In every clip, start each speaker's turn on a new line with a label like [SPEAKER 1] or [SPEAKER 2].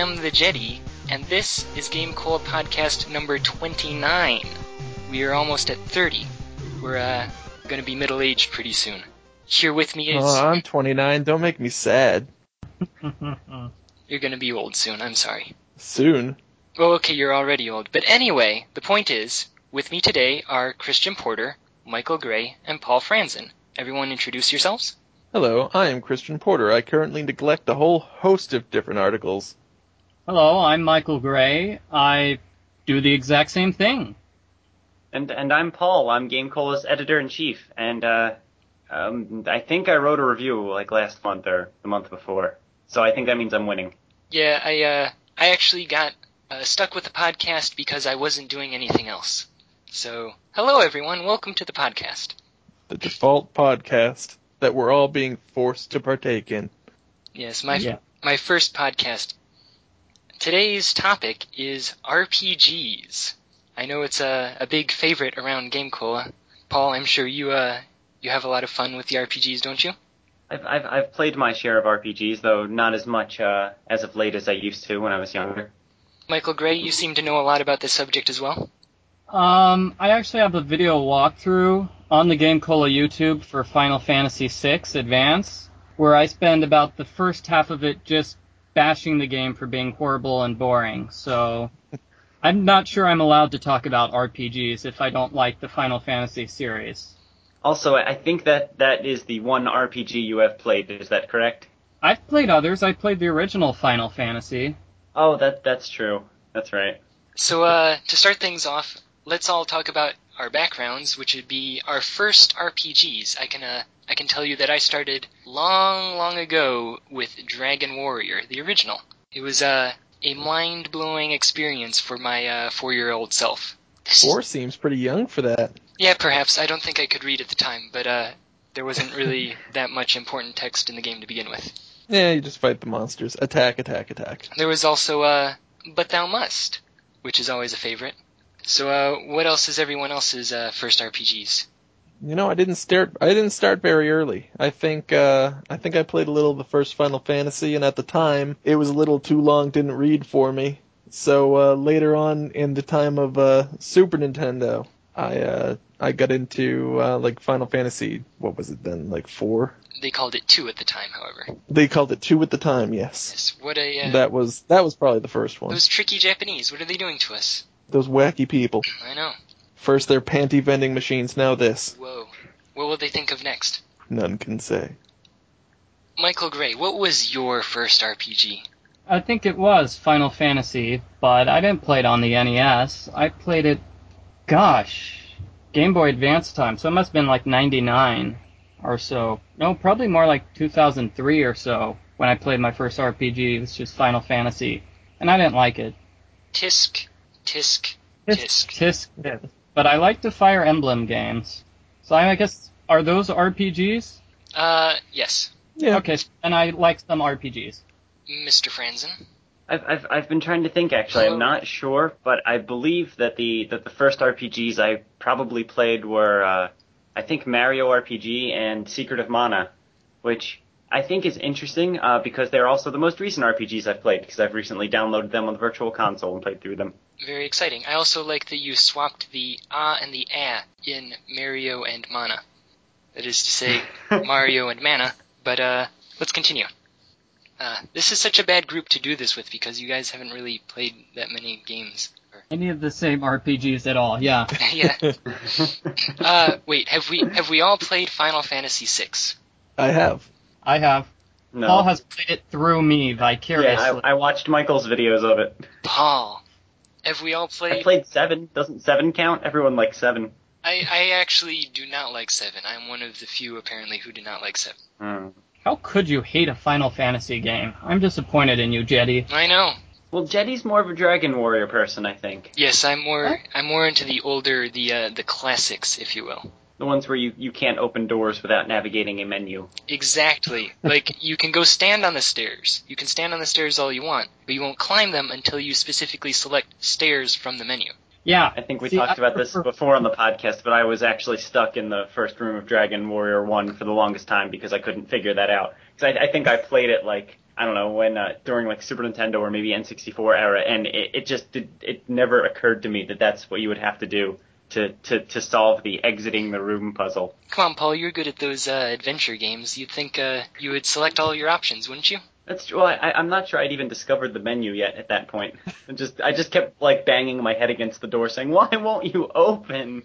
[SPEAKER 1] Hello, everyone. I am the Jeddy, and this is Game Cola Podcast number 29. We are almost at 30. We're uh, going to be middle aged pretty soon. Here with me is.
[SPEAKER 2] Oh, I'm 29. Don't make me sad.
[SPEAKER 1] You're going to be old soon, I'm sorry.
[SPEAKER 2] Soon.
[SPEAKER 1] Well, okay, you're already old. But anyway, the point is, with me today are Christian Porter, Michael Gray, and Paul Franzen. Everyone introduce yourselves.
[SPEAKER 2] Hello, I am Christian Porter. I currently neglect a whole host of different articles.
[SPEAKER 3] Hello, I'm Michael Gray. I do the exact same thing.
[SPEAKER 4] And and I'm Paul. I'm Game Cola's editor in chief, and uh, um, I think I wrote a review like last month or the month before. So I think that means I'm winning.
[SPEAKER 1] Yeah, I uh, I actually got uh, stuck with the podcast because I wasn't doing anything else. So, hello everyone, welcome to the podcast.
[SPEAKER 2] The default podcast that we're all being forced to partake in.
[SPEAKER 1] Yes, my
[SPEAKER 3] Yeah.
[SPEAKER 1] my first podcast. Today's topic is RPGs. I know it's a, a big favorite around Game Cola. Paul, I'm sure you uh you have a lot of fun with the RPGs, don't you?
[SPEAKER 4] I've I've, I've played my share of RPGs, though not as much uh, as of late as I used to when I was younger.
[SPEAKER 1] Michael Gray, you seem to know a lot about this subject as well.
[SPEAKER 3] Um, I actually have a video walkthrough on the Game Cola YouTube for Final Fantasy VI Advance, where I spend about the first half of it just bashing the game for being horrible and boring. So, I'm not sure I'm allowed to talk about RPGs if I don't like the Final Fantasy series.
[SPEAKER 4] Also, I I think that that is the one RPG you have played. Is that correct?
[SPEAKER 3] I've played others. I played the original Final Fantasy.
[SPEAKER 4] Oh, that that's true. That's right.
[SPEAKER 1] So uh to start things off, let's all talk about our backgrounds, which would be our first RPGs. I can uh I can tell you that I started long, long ago with Dragon Warrior, the original. It was uh, a mind-blowing experience for my uh, four-year-old self.
[SPEAKER 2] Four seems pretty young for that.
[SPEAKER 1] Yeah, perhaps. I don't think I could read at the time, but uh, there wasn't really that much important text in the game to begin with.
[SPEAKER 2] Yeah, you just fight the monsters. Attack, attack, attack.
[SPEAKER 1] There was also uh, But Thou Must, which is always a favorite. So, uh, what else is everyone else's uh, first RPGs?
[SPEAKER 2] You know, I didn't start. I didn't start very early. I think. Uh, I think I played a little of the first Final Fantasy, and at the time, it was a little too long. Didn't read for me. So uh, later on, in the time of uh, Super Nintendo, I uh, I got into uh, like Final Fantasy. What was it then? Like four.
[SPEAKER 1] They called it 2 at the time, however.
[SPEAKER 2] They called it two at the time. Yes.
[SPEAKER 1] Yes, what a. Uh,
[SPEAKER 2] That was that was probably the first one.
[SPEAKER 1] those tricky Japanese, what are they doing to us?
[SPEAKER 2] Those wacky people.
[SPEAKER 1] I know.
[SPEAKER 2] First their panty vending machines, now this.
[SPEAKER 1] Whoa. What will they think of next?
[SPEAKER 2] None can say.
[SPEAKER 1] Michael Gray, what was your first RPG?
[SPEAKER 3] I think it was Final Fantasy, but I didn't play it on the NES. I played it, gosh, Game Boy Advance time, so it must have been like 99 or so. No, probably more like 2003 or so when I played my first RPG. It was just Final Fantasy, and I didn't like it.
[SPEAKER 1] Tisk, tisk,
[SPEAKER 3] Tisk,
[SPEAKER 1] tisk.
[SPEAKER 3] tisk, tisk. But I like the Fire Emblem games. So I guess, are those RPGs?
[SPEAKER 1] Uh, yes.
[SPEAKER 2] Yeah.
[SPEAKER 3] Okay, and I like some RPGs.
[SPEAKER 1] Mr. Franzen?
[SPEAKER 4] I've, I've I've been trying to think actually. I'm not sure, but I believe that the that the first RPGs I probably played were uh, I think Mario RPG and Secret of Mana, which I think is interesting uh, because they're also the most recent RPGs I've played because I've recently downloaded them on the Virtual Console and played through them.
[SPEAKER 1] Very exciting. I also like that you swapped the ah and the ah in Mario and Mana. That is to say, Mario and Mana. But uh, let's continue. Uh, this is such a bad group to do this with because you guys haven't really played that many games. Or-
[SPEAKER 3] Any of the same RPGs at all, yeah.
[SPEAKER 1] yeah. Uh, wait, have we have we all played Final Fantasy VI?
[SPEAKER 2] I have.
[SPEAKER 3] I have.
[SPEAKER 4] No.
[SPEAKER 3] Paul has played it through me
[SPEAKER 4] yeah,
[SPEAKER 3] vicariously.
[SPEAKER 4] I, I watched Michael's videos of it.
[SPEAKER 1] Paul, have we all played?
[SPEAKER 4] I
[SPEAKER 1] played?
[SPEAKER 4] played seven. Doesn't seven count? Everyone likes seven.
[SPEAKER 1] I, I actually do not like Seven. I'm one of the few apparently who do not like Seven.
[SPEAKER 4] Hmm.
[SPEAKER 3] How could you hate a Final Fantasy game? I'm disappointed in you, Jeddy.
[SPEAKER 1] I know.
[SPEAKER 4] Well, Jeddy's more of a Dragon Warrior person, I think.
[SPEAKER 1] Yes, I'm more
[SPEAKER 3] What?
[SPEAKER 1] I'm more into the older the uh, the classics, if you will.
[SPEAKER 4] The ones where you, you can't open doors without navigating a menu.
[SPEAKER 1] Exactly. like you can go stand on the stairs. You can stand on the stairs all you want, but you won't climb them until you specifically select stairs from the menu.
[SPEAKER 3] Yeah.
[SPEAKER 4] I think we
[SPEAKER 3] See,
[SPEAKER 4] talked
[SPEAKER 3] I
[SPEAKER 4] about this before on the podcast, but I was actually stuck in the first room of Dragon Warrior 1 for the longest time because I couldn't figure that out. Because I, I think I played it like, I don't know when uh, during like Super Nintendo or maybe N64 era, and it, it just did, it never occurred to me that that's what you would have to do to to to solve the exiting the room puzzle.
[SPEAKER 1] Come on, Paul, you're good at those uh, adventure games. You'd think uh, you would select all your options, wouldn't you?
[SPEAKER 4] That's true. Well, I, I'm not sure I'd even discovered the menu yet at that point. I just I just kept like banging my head against the door, saying, "Why won't you open?"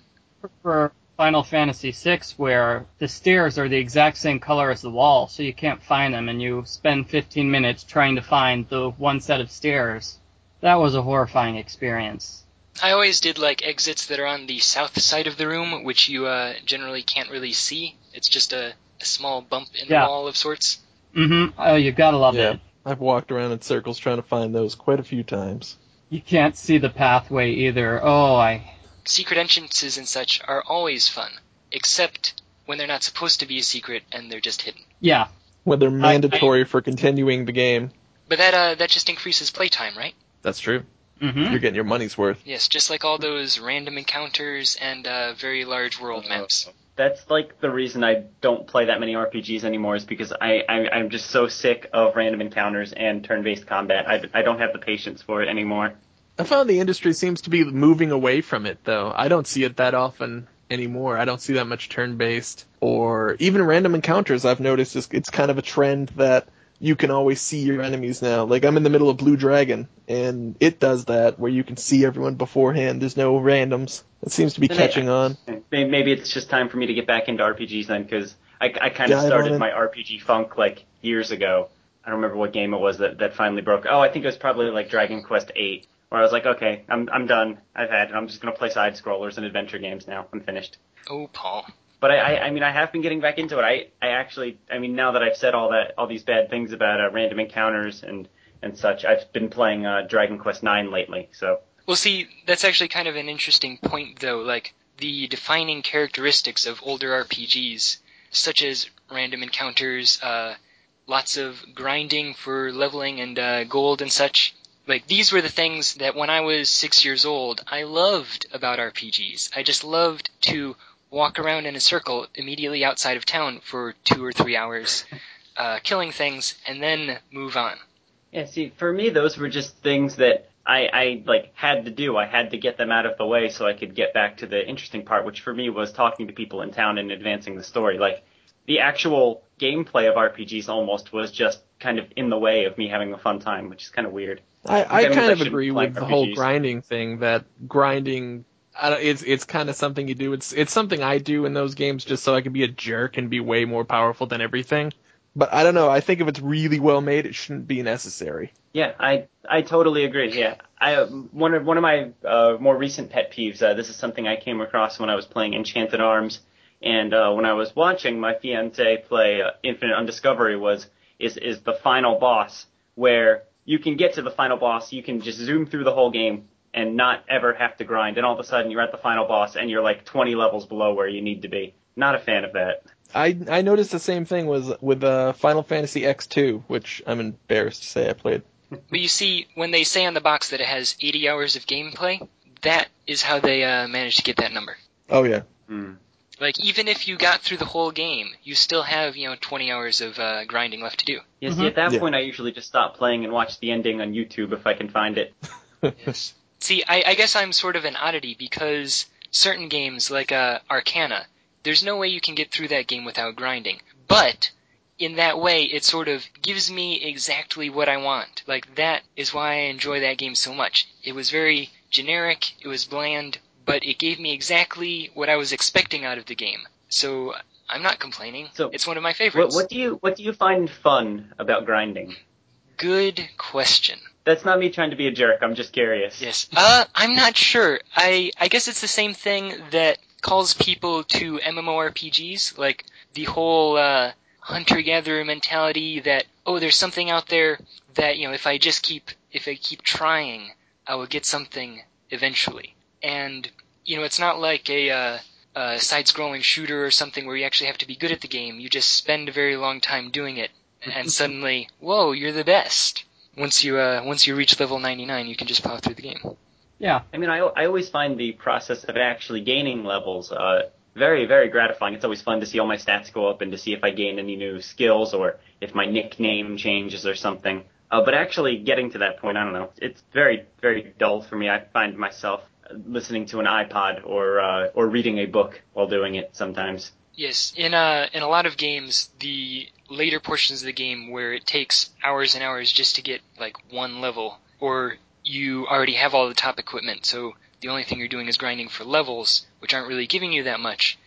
[SPEAKER 3] For Final Fantasy VI, where the stairs are the exact same color as the wall, so you can't find them, and you spend 15 minutes trying to find the one set of stairs. That was a horrifying experience.
[SPEAKER 1] I always did like exits that are on the south side of the room, which you uh, generally can't really see. It's just a, a small bump in
[SPEAKER 3] Yeah.
[SPEAKER 1] the wall of sorts.
[SPEAKER 3] Mm-hmm. Oh, you gotta love
[SPEAKER 2] Yeah.
[SPEAKER 3] it.
[SPEAKER 2] I've walked around in circles trying to find those quite a few times.
[SPEAKER 3] You can't see the pathway either. Oh, I.
[SPEAKER 1] Secret entrances and such are always fun, except when they're not supposed to be a secret and they're just hidden.
[SPEAKER 3] Yeah.
[SPEAKER 2] When they're
[SPEAKER 3] I-
[SPEAKER 2] mandatory for continuing the game.
[SPEAKER 1] But that uh, that just increases playtime, right?
[SPEAKER 2] That's true.
[SPEAKER 3] Mm-hmm.
[SPEAKER 2] You're getting your money's worth.
[SPEAKER 1] Yes, just like all those random encounters and uh, very large world maps.
[SPEAKER 4] That's like the reason I don't play that many RPGs anymore is because I, I I'm just so sick of random encounters and turn-based combat. I, I don't have the patience for it anymore.
[SPEAKER 2] I found the industry seems to be moving away from it, though. I don't see it that often anymore. I don't see that much turn-based or even random encounters. I've noticed it's, it's kind of a trend that you can always see your enemies now. Like I'm in the middle of Blue Dragon, and it does that where you can see everyone beforehand. There's no randoms. It seems to be
[SPEAKER 4] Then I-
[SPEAKER 2] catching on.
[SPEAKER 4] May- Maybe it's just time for me to get back into RPGs then, because I, I kind of started my RPG funk like years ago. I don't remember what game it was that, that finally broke. Oh, I think it was probably like Dragon Quest VIII, where I was like, okay, I'm I'm done. I've had it. I'm just gonna play side scrollers and adventure games now. I'm finished.
[SPEAKER 1] Oh, Paul.
[SPEAKER 4] But I, I, I mean, I have been getting back into it. I, I actually, I mean, now that I've said all that, all these bad things about uh, random encounters and and such, I've been playing uh, Dragon Quest IX lately. So
[SPEAKER 1] Well, see, that's actually kind of an interesting point, though. Like, the defining characteristics of older RPGs, such as random encounters, uh, lots of grinding for leveling and uh, gold and such. Like, these were the things that when I was six years old, I loved about RPGs. I just loved to walk around in a circle immediately outside of town for two or three hours, uh, killing things, and then move on.
[SPEAKER 4] Yeah, see, for me, those were just things that I, I like had to do. I had to get them out of the way so I could get back to the interesting part, which for me was talking to people in town and advancing the story. Like the actual gameplay of RPGs almost was just kind of in the way of me having a fun time, which is kind of weird.
[SPEAKER 2] I, I
[SPEAKER 4] That
[SPEAKER 2] kind of
[SPEAKER 4] shouldn't
[SPEAKER 2] agree
[SPEAKER 4] play
[SPEAKER 2] with the whole grinding thing. That grinding, I don't, it's it's kind of something you do. It's it's something I do in those games just so I can be a jerk and be way more powerful than everything. But I don't know. I think if it's really well made, it shouldn't be necessary.
[SPEAKER 4] Yeah, I I totally agree. Yeah, I one of one of my uh, more recent pet peeves. Uh, this is something I came across when I was playing Enchanted Arms, and uh, when I was watching my fiance play uh, Infinite Undiscovery. Was is is the final boss where you can get to the final boss, you can just zoom through the whole game and not ever have to grind, and all of a sudden you're at the final boss and you're like 20 levels below where you need to be. Not a fan of that.
[SPEAKER 2] I I noticed the same thing was with uh, Final Fantasy X2, which I'm embarrassed to say I played.
[SPEAKER 1] But you see, when they say on the box that it has 80 hours of gameplay, that is how they uh, managed to get that number.
[SPEAKER 2] Oh yeah,
[SPEAKER 4] Hmm.
[SPEAKER 1] Like, even if you got through the whole game, you still have, you know, 20 hours of uh, grinding left to do.
[SPEAKER 4] Yeah, see, at that
[SPEAKER 2] Yeah.
[SPEAKER 4] point I usually just stop playing and watch the ending on YouTube if I can find it.
[SPEAKER 1] Yes. See, I, I guess I'm sort of an oddity because certain games, like uh, Arcana, there's no way you can get through that game without grinding. But in that way, it sort of gives me exactly what I want. Like, that is why I enjoy that game so much. It was very generic, it was bland, but it gave me exactly what I was expecting out of the game. So I'm not complaining.
[SPEAKER 4] So,
[SPEAKER 1] it's one of my
[SPEAKER 4] What,
[SPEAKER 1] favorites.
[SPEAKER 4] what do you what do you find fun about grinding?
[SPEAKER 1] Good question.
[SPEAKER 4] That's not me trying to be a jerk. I'm just curious.
[SPEAKER 1] Yes. Uh, I'm not sure. I I guess it's the same thing that calls people to MMORPGs, like the whole uh, hunter-gatherer mentality that oh, there's something out there that you know if I just keep if I keep trying, I will get something eventually. And you know, it's not like a uh, a side-scrolling shooter or something where you actually have to be good at the game. You just spend a very long time doing it, and suddenly, whoa, you're the best. Once you uh, once you reach level 99, you can just plow through the game.
[SPEAKER 3] Yeah.
[SPEAKER 4] I mean, I, I always find the process of actually gaining levels uh, very, very gratifying. It's always fun to see all my stats go up and to see if I gain any new skills or if my nickname changes or something. Uh, but actually getting to that point, I don't know. It's very, very dull for me. I find myself listening to an iPod or uh, or reading a book while doing it sometimes.
[SPEAKER 1] Yes, in a in a lot of games, the later portions of the game where it takes hours and hours just to get like one level, or you already have all the top equipment, so the only thing you're doing is grinding for levels, which aren't really giving you that much.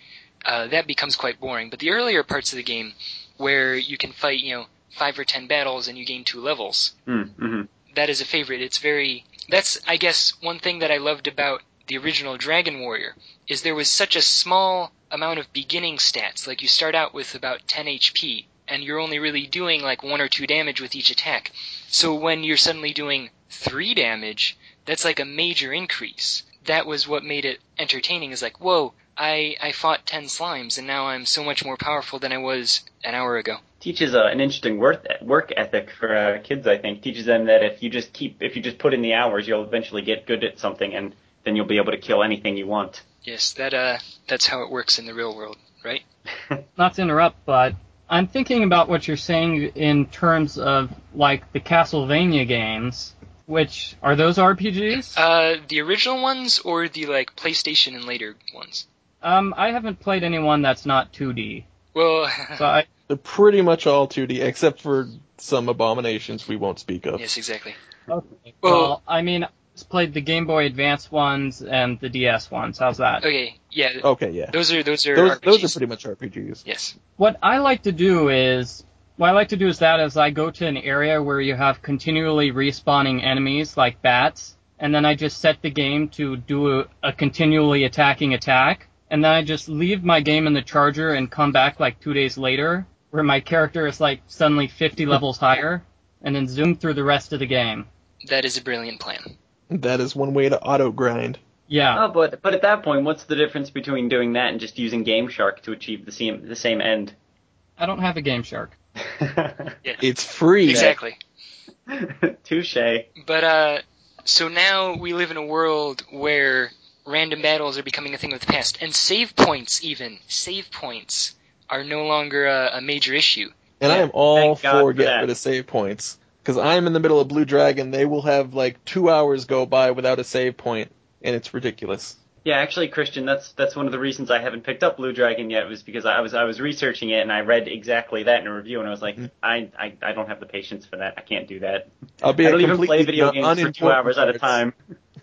[SPEAKER 1] Uh, that becomes quite boring. But the earlier parts of the game, where you can fight, you know, five or ten battles and you gain two levels,
[SPEAKER 4] Mm-hmm.
[SPEAKER 1] that is a favorite. It's very that's I guess one thing that I loved about the original Dragon Warrior is there was such a small amount of beginning stats. Like you start out with about 10 HP and you're only really doing like 1 or 2 damage with each attack. So when you're suddenly doing 3 damage, that's like a major increase. That was what made it entertaining is like, whoa, I, I fought 10 slimes and now I'm so much more powerful than I was an hour ago.
[SPEAKER 4] Teaches uh, an interesting work work ethic for uh, kids. I think teaches them that if you just keep if you just put in the hours, you'll eventually get good at something, and then you'll be able to kill anything you want.
[SPEAKER 1] Yes, that uh that's how it works in the real world, right?
[SPEAKER 3] Not to interrupt, but I'm thinking about what you're saying in terms of like the Castlevania games. Which are those RPGs?
[SPEAKER 1] Uh, the original ones or the like PlayStation and later ones?
[SPEAKER 3] Um, I haven't played anyone that's not 2D.
[SPEAKER 1] Well,
[SPEAKER 3] So I,
[SPEAKER 2] They're pretty much all 2D, except for some abominations we won't speak of.
[SPEAKER 1] yes, exactly.
[SPEAKER 3] okay.
[SPEAKER 1] Well-
[SPEAKER 3] well, I mean, I just played the Game Boy Advance ones and the DS ones. How's that?
[SPEAKER 1] Okay, yeah,
[SPEAKER 2] Okay, yeah.
[SPEAKER 1] those are those are
[SPEAKER 2] Those,
[SPEAKER 1] RPGs.
[SPEAKER 2] those are pretty much RPGs.
[SPEAKER 1] yes.
[SPEAKER 3] What I like to do is, what I like to do is that is I go to an area where you have continually respawning enemies like bats, and then I just set the game to do a, a continually attacking attack, and then I just leave my game in the charger and come back like two days later, where my character is like suddenly 50 levels higher, and then zoom through the rest of the game.
[SPEAKER 1] That is a brilliant plan.
[SPEAKER 2] That is one way to auto grind.
[SPEAKER 3] Yeah.
[SPEAKER 4] Oh, but but at that point, what's the difference between doing that and just using Game Shark to achieve the same the same end?
[SPEAKER 3] I don't have a Game Shark.
[SPEAKER 2] It's free.
[SPEAKER 1] Exactly.
[SPEAKER 4] Touche.
[SPEAKER 1] But uh, so now we live in a world where random battles are becoming a thing of the past, and save points even save points are no longer a, a major issue.
[SPEAKER 2] And I am all
[SPEAKER 4] Thank
[SPEAKER 2] for
[SPEAKER 4] for
[SPEAKER 2] getting rid of save points. Because I'm in the middle of Blue Dragon, they will have like two hours go by without a save point, and it's ridiculous.
[SPEAKER 4] Yeah, actually, Christian, that's that's one of the reasons I haven't picked up Blue Dragon yet was because I was I was researching it and I read exactly that in a review and I was like,
[SPEAKER 2] Mhm.
[SPEAKER 4] I, I I don't have the patience for that. I can't do that.
[SPEAKER 2] I'll be
[SPEAKER 4] I don't even play video games for two hours at a time.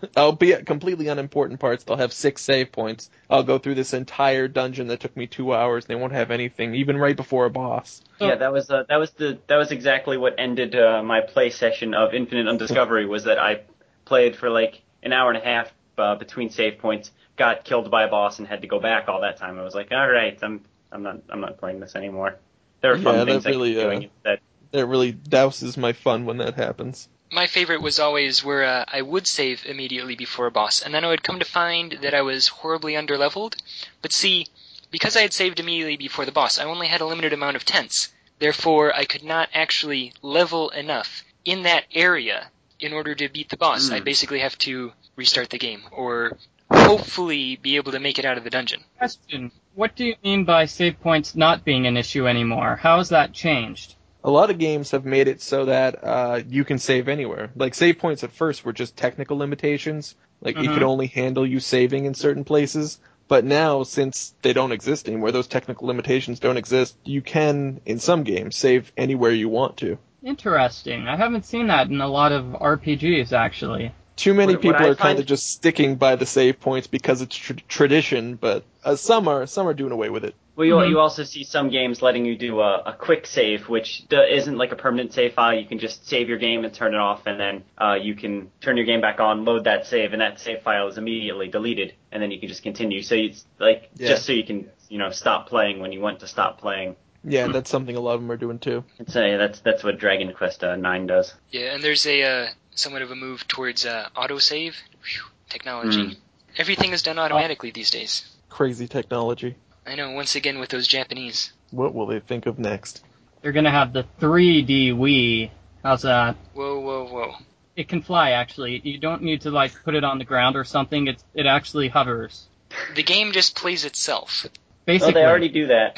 [SPEAKER 2] I'll be at completely unimportant parts. They'll have six save points. I'll go through this entire dungeon that took me two hours. And they won't have anything, even right before a boss.
[SPEAKER 4] Yeah, that was uh, that was the that was exactly what ended uh, my play session of Infinite Undiscovery was that I played for like an hour and a half uh, between save points, got killed by a boss and had to go back all that time. I was like, all right, I'm I'm not I'm not playing this anymore. There are fun
[SPEAKER 2] Yeah, that
[SPEAKER 4] things
[SPEAKER 2] really,
[SPEAKER 4] I keep doing
[SPEAKER 2] uh,
[SPEAKER 4] instead.
[SPEAKER 2] That really douses my fun when that happens.
[SPEAKER 1] My favorite was always where uh, I would save immediately before a boss, and then I would come to find that I was horribly underleveled. But see, because I had saved immediately before the boss, I only had a limited amount of tents. Therefore, I could not actually level enough in that area in order to beat the boss.
[SPEAKER 4] Hmm.
[SPEAKER 1] I basically have to restart the game, or hopefully be able to make it out of the dungeon.
[SPEAKER 3] Question. What do you mean by save points not being an issue anymore? How has that changed?
[SPEAKER 2] A lot of games have made it so that uh, you can save anywhere. Like save points at first were just technical limitations. Like it
[SPEAKER 3] Mhm.
[SPEAKER 2] could only handle you saving in certain places. But now, since they don't exist anymore, those technical limitations don't exist. You can, in some games, save anywhere you want to.
[SPEAKER 3] Interesting. I haven't seen that in a lot of RPGs actually.
[SPEAKER 2] Too many
[SPEAKER 4] What- what
[SPEAKER 2] people
[SPEAKER 4] I
[SPEAKER 2] are kind of just sticking by the save points because it's tr- tradition, but uh, some are some are doing away with it.
[SPEAKER 4] Well, you,
[SPEAKER 3] Mhm.
[SPEAKER 4] you also see some games letting you do a, a quick save, which do, isn't like a permanent save file. You can just save your game and turn it off, and then uh, you can turn your game back on, load that save, and that save file is immediately deleted, and then you can just continue. So it's like
[SPEAKER 2] Yeah.
[SPEAKER 4] just so you can you know stop playing when you want to stop playing.
[SPEAKER 2] Yeah, that's something a lot of them are doing too.
[SPEAKER 4] It's a, that's that's what Dragon Quest uh, Nine does.
[SPEAKER 1] Yeah, and there's a uh, somewhat of a move towards uh, autosave Phew, technology.
[SPEAKER 4] Mm.
[SPEAKER 1] Everything is done automatically these days.
[SPEAKER 2] Crazy technology.
[SPEAKER 1] I know. Once again, with those Japanese.
[SPEAKER 2] What will they think of next?
[SPEAKER 3] They're gonna have the 3D Wii. How's that?
[SPEAKER 1] Whoa, whoa, whoa.
[SPEAKER 3] It can fly actually. You don't need to like put it on the ground or something. It it actually hovers.
[SPEAKER 1] The game just plays itself.
[SPEAKER 4] Oh,
[SPEAKER 3] Basically.
[SPEAKER 4] they already do that.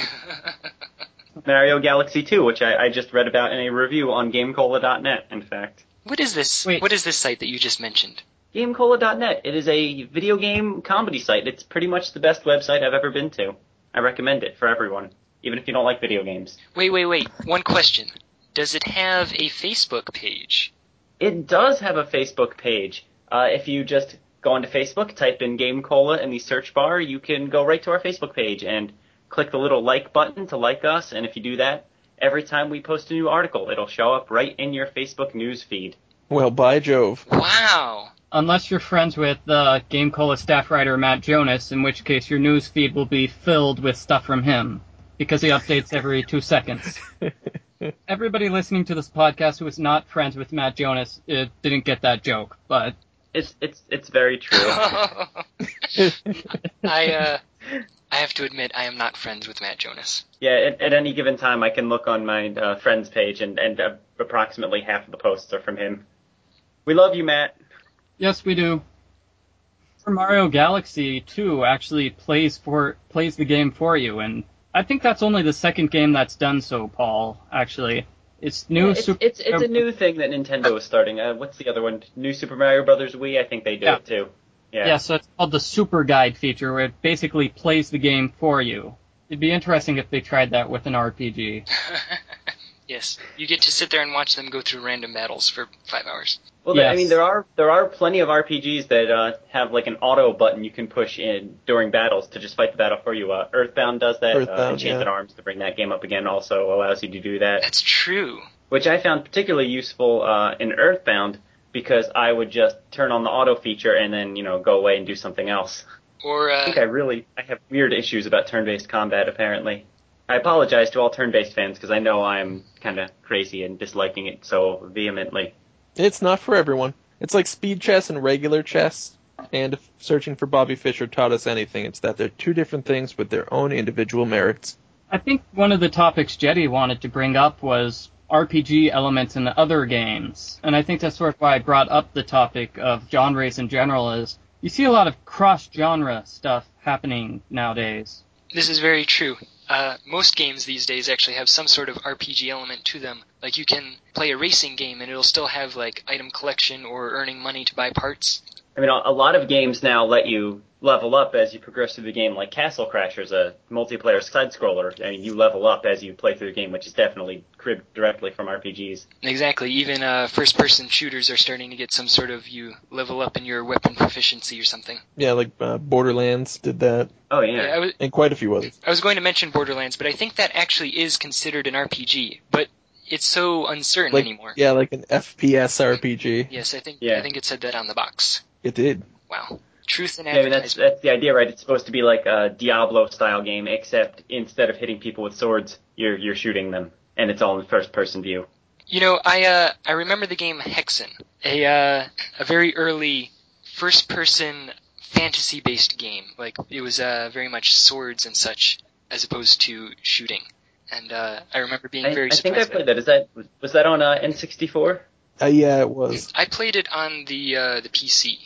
[SPEAKER 4] Mario Galaxy 2, which I, I just read about in a review on GameCola.net. In fact,
[SPEAKER 1] What is this?
[SPEAKER 3] Wait.
[SPEAKER 1] What is this site that you just mentioned?
[SPEAKER 4] GameCola.net. It is a video game comedy site. It's pretty much the best website I've ever been to. I recommend it for everyone, even if you don't like video games.
[SPEAKER 1] Wait, wait, wait. One question. Does it have a Facebook page?
[SPEAKER 4] It does have a Facebook page. Uh, if you just go onto Facebook, type in Game Cola in the search bar, you can go right to our Facebook page and click the little like button to like us. And if you do that, every time we post a new article, it'll show up right in your Facebook news feed.
[SPEAKER 2] Well, by Jove.
[SPEAKER 1] Wow.
[SPEAKER 3] Unless you're friends with uh, Game Cola staff writer Matt Jonas, in which case your news feed will be filled with stuff from him because he updates every two seconds. Everybody listening to this podcast who is not friends with Matt Jonas uh, didn't get that joke, but
[SPEAKER 4] It's it's it's very true.
[SPEAKER 1] I uh, I have to admit I am not friends with Matt Jonas.
[SPEAKER 4] yeah, at, at any given time, I can look on my uh, friends page, and and uh, approximately half of the posts are from him. We love you, Matt.
[SPEAKER 3] Yes, we do. Super Mario Galaxy 2 actually plays for plays the game for you, and I think that's only the second game that's done so, Paul. Actually, it's new.
[SPEAKER 4] Yeah, it's,
[SPEAKER 3] Super
[SPEAKER 4] it's it's a new thing that Nintendo is starting. Uh, what's the other one? New Super Mario Brothers Wii. I think they do
[SPEAKER 3] Yeah.
[SPEAKER 4] it too. Yeah.
[SPEAKER 3] Yeah, so it's called the Super Guide feature, where it basically plays the game for you. It'd be interesting if they tried that with an RPG.
[SPEAKER 1] yes, you get to sit there and watch them go through random battles for five hours.
[SPEAKER 4] Well, there- I mean, there are there are plenty of RPGs that uh, have like an auto button you can push in during battles to just fight the battle for you. Uh, Earthbound does that. uh,
[SPEAKER 2] Earthbound,
[SPEAKER 4] Enchanted
[SPEAKER 2] yeah.
[SPEAKER 4] Arms to bring that game up again also allows you to do that,
[SPEAKER 1] That's true.
[SPEAKER 4] which I found particularly useful uh, in Earthbound because I would just turn on the auto feature and then you know go away and do something else.
[SPEAKER 1] Or
[SPEAKER 4] I
[SPEAKER 1] uh,
[SPEAKER 4] think I really I have weird issues about turn-based combat apparently. I apologize to all turn-based fans because I know I'm kind of crazy and disliking it so vehemently.
[SPEAKER 2] It's not for everyone. It's like speed chess and regular chess. And if searching for Bobby Fischer taught us anything, it's that they're two different things with their own individual merits.
[SPEAKER 3] I think one of the topics Jeddy wanted to bring up was RPG elements in other games, and I think that's sort of why I brought up the topic of genres in general. Is you see a lot of cross-genre stuff happening nowadays.
[SPEAKER 1] This is very true. Uh, most games these days actually have some sort of RPG element to them. Like you can play a racing game and it'll still have like item collection or earning money to buy parts.
[SPEAKER 4] I mean, a lot of games now let you level up as you progress through the game, like Castle Crashers, a multiplayer side scroller. I mean, you level up as you play through the game, which is definitely cribbed directly from RPGs.
[SPEAKER 1] Exactly. Even uh, first-person shooters are starting to get some sort of you level up in your weapon proficiency or something.
[SPEAKER 2] Yeah, like uh, Borderlands did that,
[SPEAKER 4] Oh
[SPEAKER 1] Yeah, I
[SPEAKER 4] yeah.
[SPEAKER 1] was
[SPEAKER 2] and quite a few others.
[SPEAKER 1] I was going to mention Borderlands, but I think that actually is considered an RPG, but it's so uncertain
[SPEAKER 2] Like
[SPEAKER 1] anymore.
[SPEAKER 2] yeah, like an FPS RPG.
[SPEAKER 1] Yes, I think
[SPEAKER 4] Yeah.
[SPEAKER 1] I think it said that on the box.
[SPEAKER 2] It did.
[SPEAKER 1] Wow. Truth in
[SPEAKER 4] Yeah, I mean, that's that's the idea, right? It's supposed to be like a Diablo style game, except instead of hitting people with swords, you're you're shooting them, and it's all in first person view.
[SPEAKER 1] You know, I uh, I remember the game Hexen, a uh, a very early first-person fantasy-based game. Like it was uh, very much swords and such, as opposed to shooting. And uh, I remember being
[SPEAKER 4] I,
[SPEAKER 1] very
[SPEAKER 4] I think I played that. Is that was, was that on uh, N64?
[SPEAKER 2] Uh, yeah, it was.
[SPEAKER 1] I played it on the uh, the PC.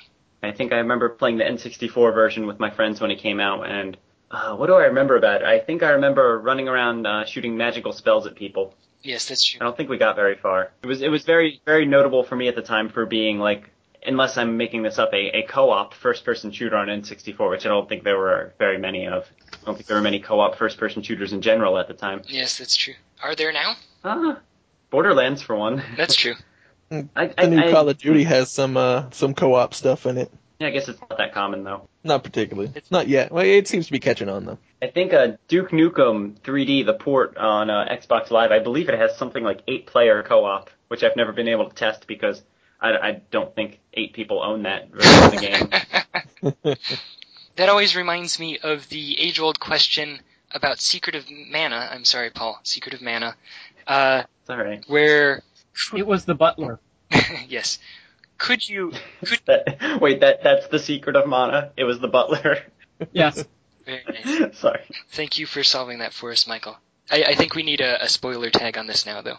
[SPEAKER 4] I think I remember playing the N64 version with my friends when it came out, and uh, what do I remember about it? I think I remember running around uh, shooting magical spells at people.
[SPEAKER 1] Yes, that's true.
[SPEAKER 4] I don't think we got very far. It was it was very very notable for me at the time for being like, unless I'm making this up, a, a co-op first-person shooter on N64, which I don't think there were very many of. I don't think there were many co-op first-person shooters in general at the time.
[SPEAKER 1] Yes, that's true. Are there now?
[SPEAKER 4] Ah, Borderlands for one.
[SPEAKER 1] That's true.
[SPEAKER 4] I,
[SPEAKER 2] The new
[SPEAKER 4] I,
[SPEAKER 2] Call of Duty has some uh, some co-op stuff in it.
[SPEAKER 4] Yeah, I guess it's not that common though.
[SPEAKER 2] Not particularly. It's not yet. Well, it seems to be catching on though.
[SPEAKER 4] I think uh, Duke Nukem 3D, the port on uh, Xbox Live, I believe it has something like eight player co-op, which I've never been able to test because I, I don't think eight people own that version of the game.
[SPEAKER 1] that always reminds me of the age-old question about Secret of Mana. I'm sorry, Paul. Secret of Mana. Uh,
[SPEAKER 4] It's alright.
[SPEAKER 1] where,
[SPEAKER 3] It was the butler.
[SPEAKER 1] yes, could you? Could
[SPEAKER 4] That, wait, that that's the secret of Mana. It was the butler.
[SPEAKER 3] Yes.
[SPEAKER 1] very nice.
[SPEAKER 4] Sorry.
[SPEAKER 1] Thank you for solving that for us, Michael. I, I think we need a, a spoiler tag on this now, though.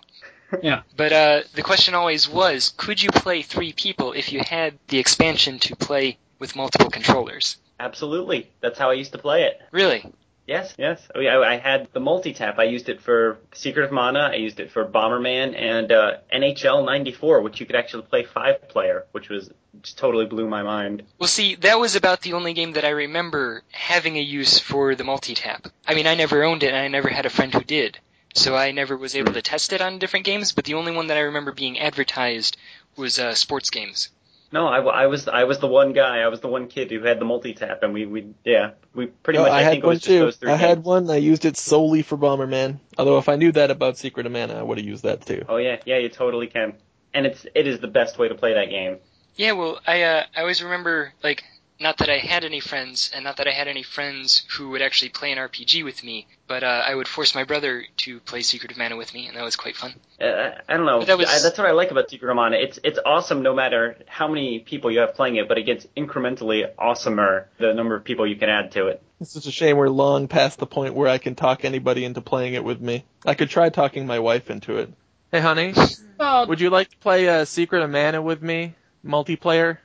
[SPEAKER 3] Yeah.
[SPEAKER 1] But uh, the question always was, could you play three people if you had the expansion to play with multiple controllers?
[SPEAKER 4] Absolutely. That's how I used to play it.
[SPEAKER 1] Really?
[SPEAKER 4] Yes, yes. Oh, yeah, I had the multi-tap. I used it for Secret of Mana. I used it for Bomberman and uh, NHL '94, which you could actually play five player, which was just totally blew my mind.
[SPEAKER 1] Well, see, that was about the only game that I remember having a use for the multi-tap. I mean, I never owned it, and I never had a friend who did. So I never was able to test it on different games, but the only one that I remember being advertised was uh, sports games.
[SPEAKER 4] No, I, I was I was the one guy. I was the one kid who had the multi-tap, and we we yeah we pretty
[SPEAKER 2] No,
[SPEAKER 4] much.
[SPEAKER 2] I,
[SPEAKER 4] I,
[SPEAKER 2] had
[SPEAKER 4] think it
[SPEAKER 2] one
[SPEAKER 4] was just
[SPEAKER 2] too.
[SPEAKER 4] those three
[SPEAKER 2] I had
[SPEAKER 4] games.
[SPEAKER 2] one. I used it solely for Bomberman. Although if I knew that about Secret of Mana, I would have used that too.
[SPEAKER 4] Oh yeah, yeah, you totally can. And it's it is the best way to play that game.
[SPEAKER 1] Yeah, well, I uh, I always remember like not that I had any friends, and not that I had any friends who would actually play an RPG with me, but uh, I would force my brother to play Secret of Mana with me, and that was quite fun.
[SPEAKER 4] Uh, I don't know.
[SPEAKER 1] But that was-
[SPEAKER 4] I, that's what I like about Secret of Mana. It's it's awesome no matter how many people you have playing it, but it gets incrementally awesomer the number of people you can add to it.
[SPEAKER 2] It's just a shame we're long past the point where I can talk anybody into playing it with me. I could try talking my wife into it. Hey, honey,
[SPEAKER 3] Well,
[SPEAKER 2] would you like to play uh, Secret of Mana with me, multiplayer?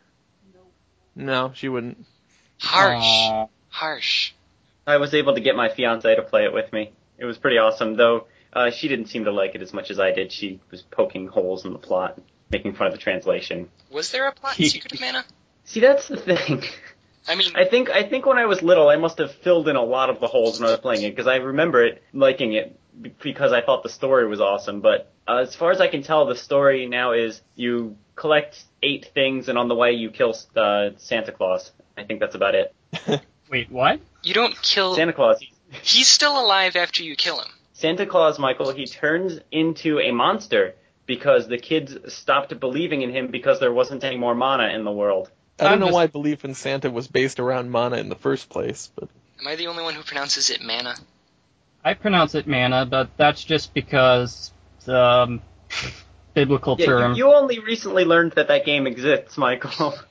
[SPEAKER 2] No, she wouldn't.
[SPEAKER 1] Harsh,
[SPEAKER 3] aw.
[SPEAKER 1] harsh.
[SPEAKER 4] I was able to get my fiance to play it with me. It was pretty awesome, though. Uh, she didn't seem to like it as much as I did. She was poking holes in the plot, making fun of the translation.
[SPEAKER 1] Was there a plot in Secret of Mana?
[SPEAKER 4] See, that's the thing.
[SPEAKER 1] I mean,
[SPEAKER 4] I think I think when I was little, I must have filled in a lot of the holes when I was playing it because I remember it liking it because I thought the story was awesome. But uh, as far as I can tell, the story now is you collect eight things, and on the way you kill uh, Santa Claus. I think that's about it.
[SPEAKER 3] Wait, what?
[SPEAKER 1] you don't kill.
[SPEAKER 4] Santa Claus.
[SPEAKER 1] He's still alive after you kill him.
[SPEAKER 4] Santa Claus, Michael, he turns into a monster because the kids stopped believing in him because there wasn't any more mana in the world.
[SPEAKER 2] I don't
[SPEAKER 3] I'm
[SPEAKER 2] know
[SPEAKER 3] just-
[SPEAKER 2] why belief in Santa was based around mana in the first place, but
[SPEAKER 1] Am I the only one who pronounces it mana?
[SPEAKER 3] I pronounce it mana, but that's just because um, biblical
[SPEAKER 4] Yeah,
[SPEAKER 3] term.
[SPEAKER 4] you, you only recently learned that that game exists, Michael.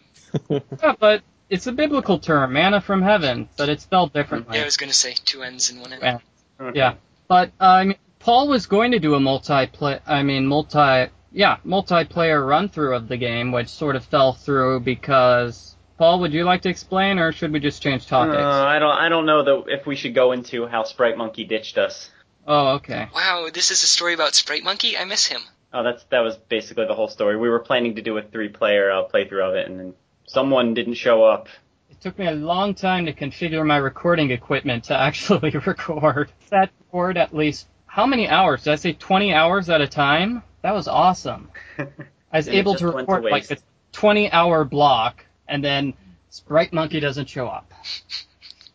[SPEAKER 3] Yeah, but it's a biblical term, manna from heaven, but it's spelled differently.
[SPEAKER 1] Yeah, I was gonna say two N's and one N.
[SPEAKER 3] Yeah. Yeah, but uh, I mean, Paul was going to do a multi-play. I mean, multi. Yeah, multiplayer run through of the game, which sort of fell through because. Paul, would you like to explain, or should we just change
[SPEAKER 4] Uh,
[SPEAKER 3] topics?
[SPEAKER 4] I don't. I don't know though if we should go into how Sprite Monkey ditched us.
[SPEAKER 3] oh, okay.
[SPEAKER 1] Wow, this is a story about Sprite Monkey. I miss him.
[SPEAKER 4] Oh, that's that was basically the whole story. We were planning to do a three-player uh, playthrough of it, and then someone didn't show up.
[SPEAKER 3] It took me a long time to configure my recording equipment to actually record. That record at least how many hours? Did I say 20 hours at a time? That was awesome. I was able to
[SPEAKER 4] went to
[SPEAKER 3] record like a 20 hour block, and then Sprite Monkey doesn't show up.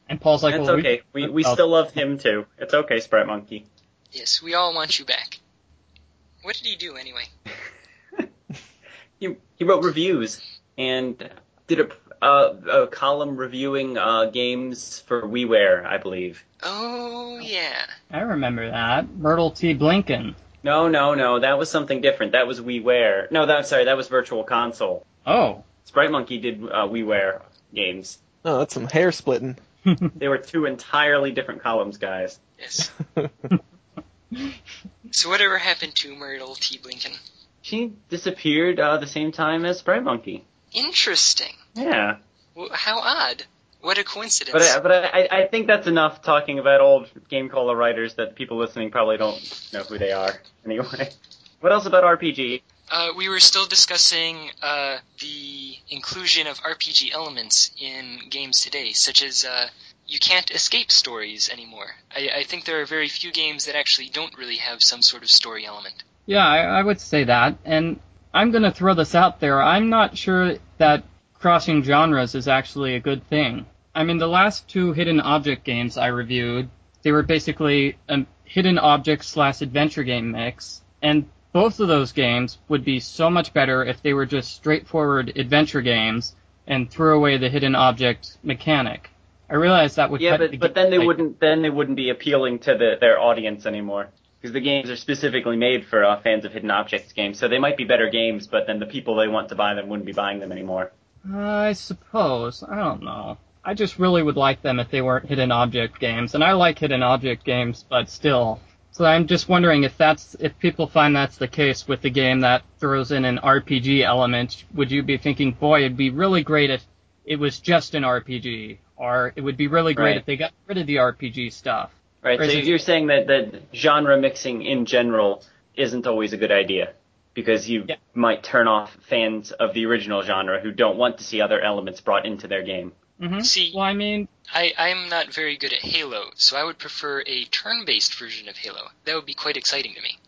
[SPEAKER 3] And Paul's like,
[SPEAKER 4] it's
[SPEAKER 3] well,
[SPEAKER 4] okay. We we
[SPEAKER 3] oh,
[SPEAKER 4] still love him too. It's okay, Sprite Monkey.
[SPEAKER 1] Yes, we all want you back. What did he do anyway?
[SPEAKER 4] He he wrote reviews and did a uh, a column reviewing uh, games for WiiWare, I believe.
[SPEAKER 1] Oh yeah.
[SPEAKER 3] I remember that. Myrtle T. Blinken.
[SPEAKER 4] No, no, no. That was something different. That was WiiWare. No, that sorry, that was Virtual Console.
[SPEAKER 3] Oh.
[SPEAKER 4] Sprite Monkey did uh, WiiWare games.
[SPEAKER 2] oh, that's some hair splitting.
[SPEAKER 4] They were two entirely different columns, guys.
[SPEAKER 1] Yes. So whatever happened to Myrtle T. Blinken?
[SPEAKER 4] She disappeared uh, the same time as Sprite Monkey.
[SPEAKER 1] Interesting.
[SPEAKER 4] Yeah,
[SPEAKER 1] Well, how odd. What a coincidence.
[SPEAKER 4] but I, but I, I think that's enough talking about old Game Cola writers that people listening probably don't know who they are. Anyway, what else about RPG?
[SPEAKER 1] Uh, we were still discussing uh, the inclusion of RPG elements in games today, such as uh, you can't escape stories anymore. I, I think there are very few games that actually don't really have some sort of story element.
[SPEAKER 3] Yeah, I, I would say that. And I'm going to throw this out there. I'm not sure that crossing genres is actually a good thing. I mean, the last two hidden object games I reviewed, they were basically a hidden object slash adventure game mix. And both of those games would be so much better if they were just straightforward adventure games and threw away the hidden object mechanic. I realize that would
[SPEAKER 4] Yeah, but but then they
[SPEAKER 3] like-
[SPEAKER 4] wouldn't then they wouldn't be appealing to the, their audience anymore because the games are specifically made for uh, fans of hidden objects games. So they might be better games, but then the people they want to buy them wouldn't be buying them anymore.
[SPEAKER 3] I suppose. I don't know. I just really would like them if they weren't hidden object games, and I like hidden object games, but still. So I'm just wondering if that's if people find that's the case with the game that throws in an RPG element, would you be thinking, boy, it'd be really great if it was just an RPG, or it would be really great
[SPEAKER 4] Right.
[SPEAKER 3] if they got rid of the RPG stuff.
[SPEAKER 4] Right.
[SPEAKER 3] Or
[SPEAKER 4] So
[SPEAKER 3] is
[SPEAKER 4] you're saying that that genre mixing in general isn't always a good idea because you
[SPEAKER 3] Yeah.
[SPEAKER 4] might turn off fans of the original genre who don't want to see other elements brought into their game.
[SPEAKER 3] hmm
[SPEAKER 1] See-
[SPEAKER 3] well, I mean,
[SPEAKER 1] I, I'm not very good at Halo, so I would prefer a turn-based version of Halo. That would be quite exciting to me.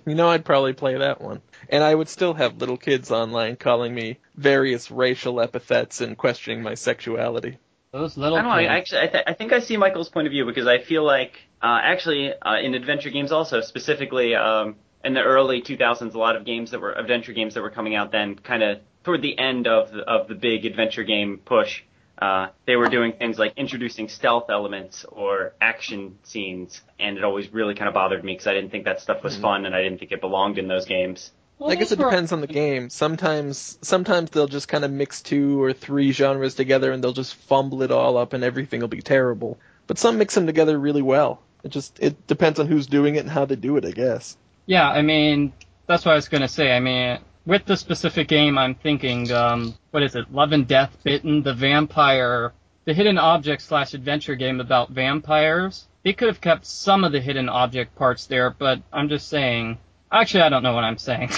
[SPEAKER 2] you know, I'd probably play that one. And I would still have little kids online calling me various racial epithets and questioning my sexuality.
[SPEAKER 3] Those little
[SPEAKER 4] I don't know. I actually, I, th- I think I see Michael's point of view because I feel like, uh, actually, uh, in adventure games also, specifically um, in the early 2000s, a lot of games that were adventure games that were coming out then, kind of toward the end of the, of the big adventure game push, uh, they were doing things like introducing stealth elements or action scenes, and it always really kind of bothered me because I didn't think that stuff was
[SPEAKER 2] Mhm.
[SPEAKER 4] fun and I didn't think it belonged in those games.
[SPEAKER 3] Well,
[SPEAKER 2] I guess it depends on the game. Sometimes, sometimes they'll just kind of mix two or three genres together and they'll just fumble it all up and everything will be terrible. But some mix them together really well. It just, it depends on who's doing it and how they do it, I guess.
[SPEAKER 3] Yeah, I mean, that's what I was gonna say. I mean, with the specific game, I'm thinking, um, what is it? Love and Death Bitten, the vampire, the hidden object slash adventure game about vampires. They could have kept some of the hidden object parts there, but I'm just saying. Actually, I don't know what I'm saying.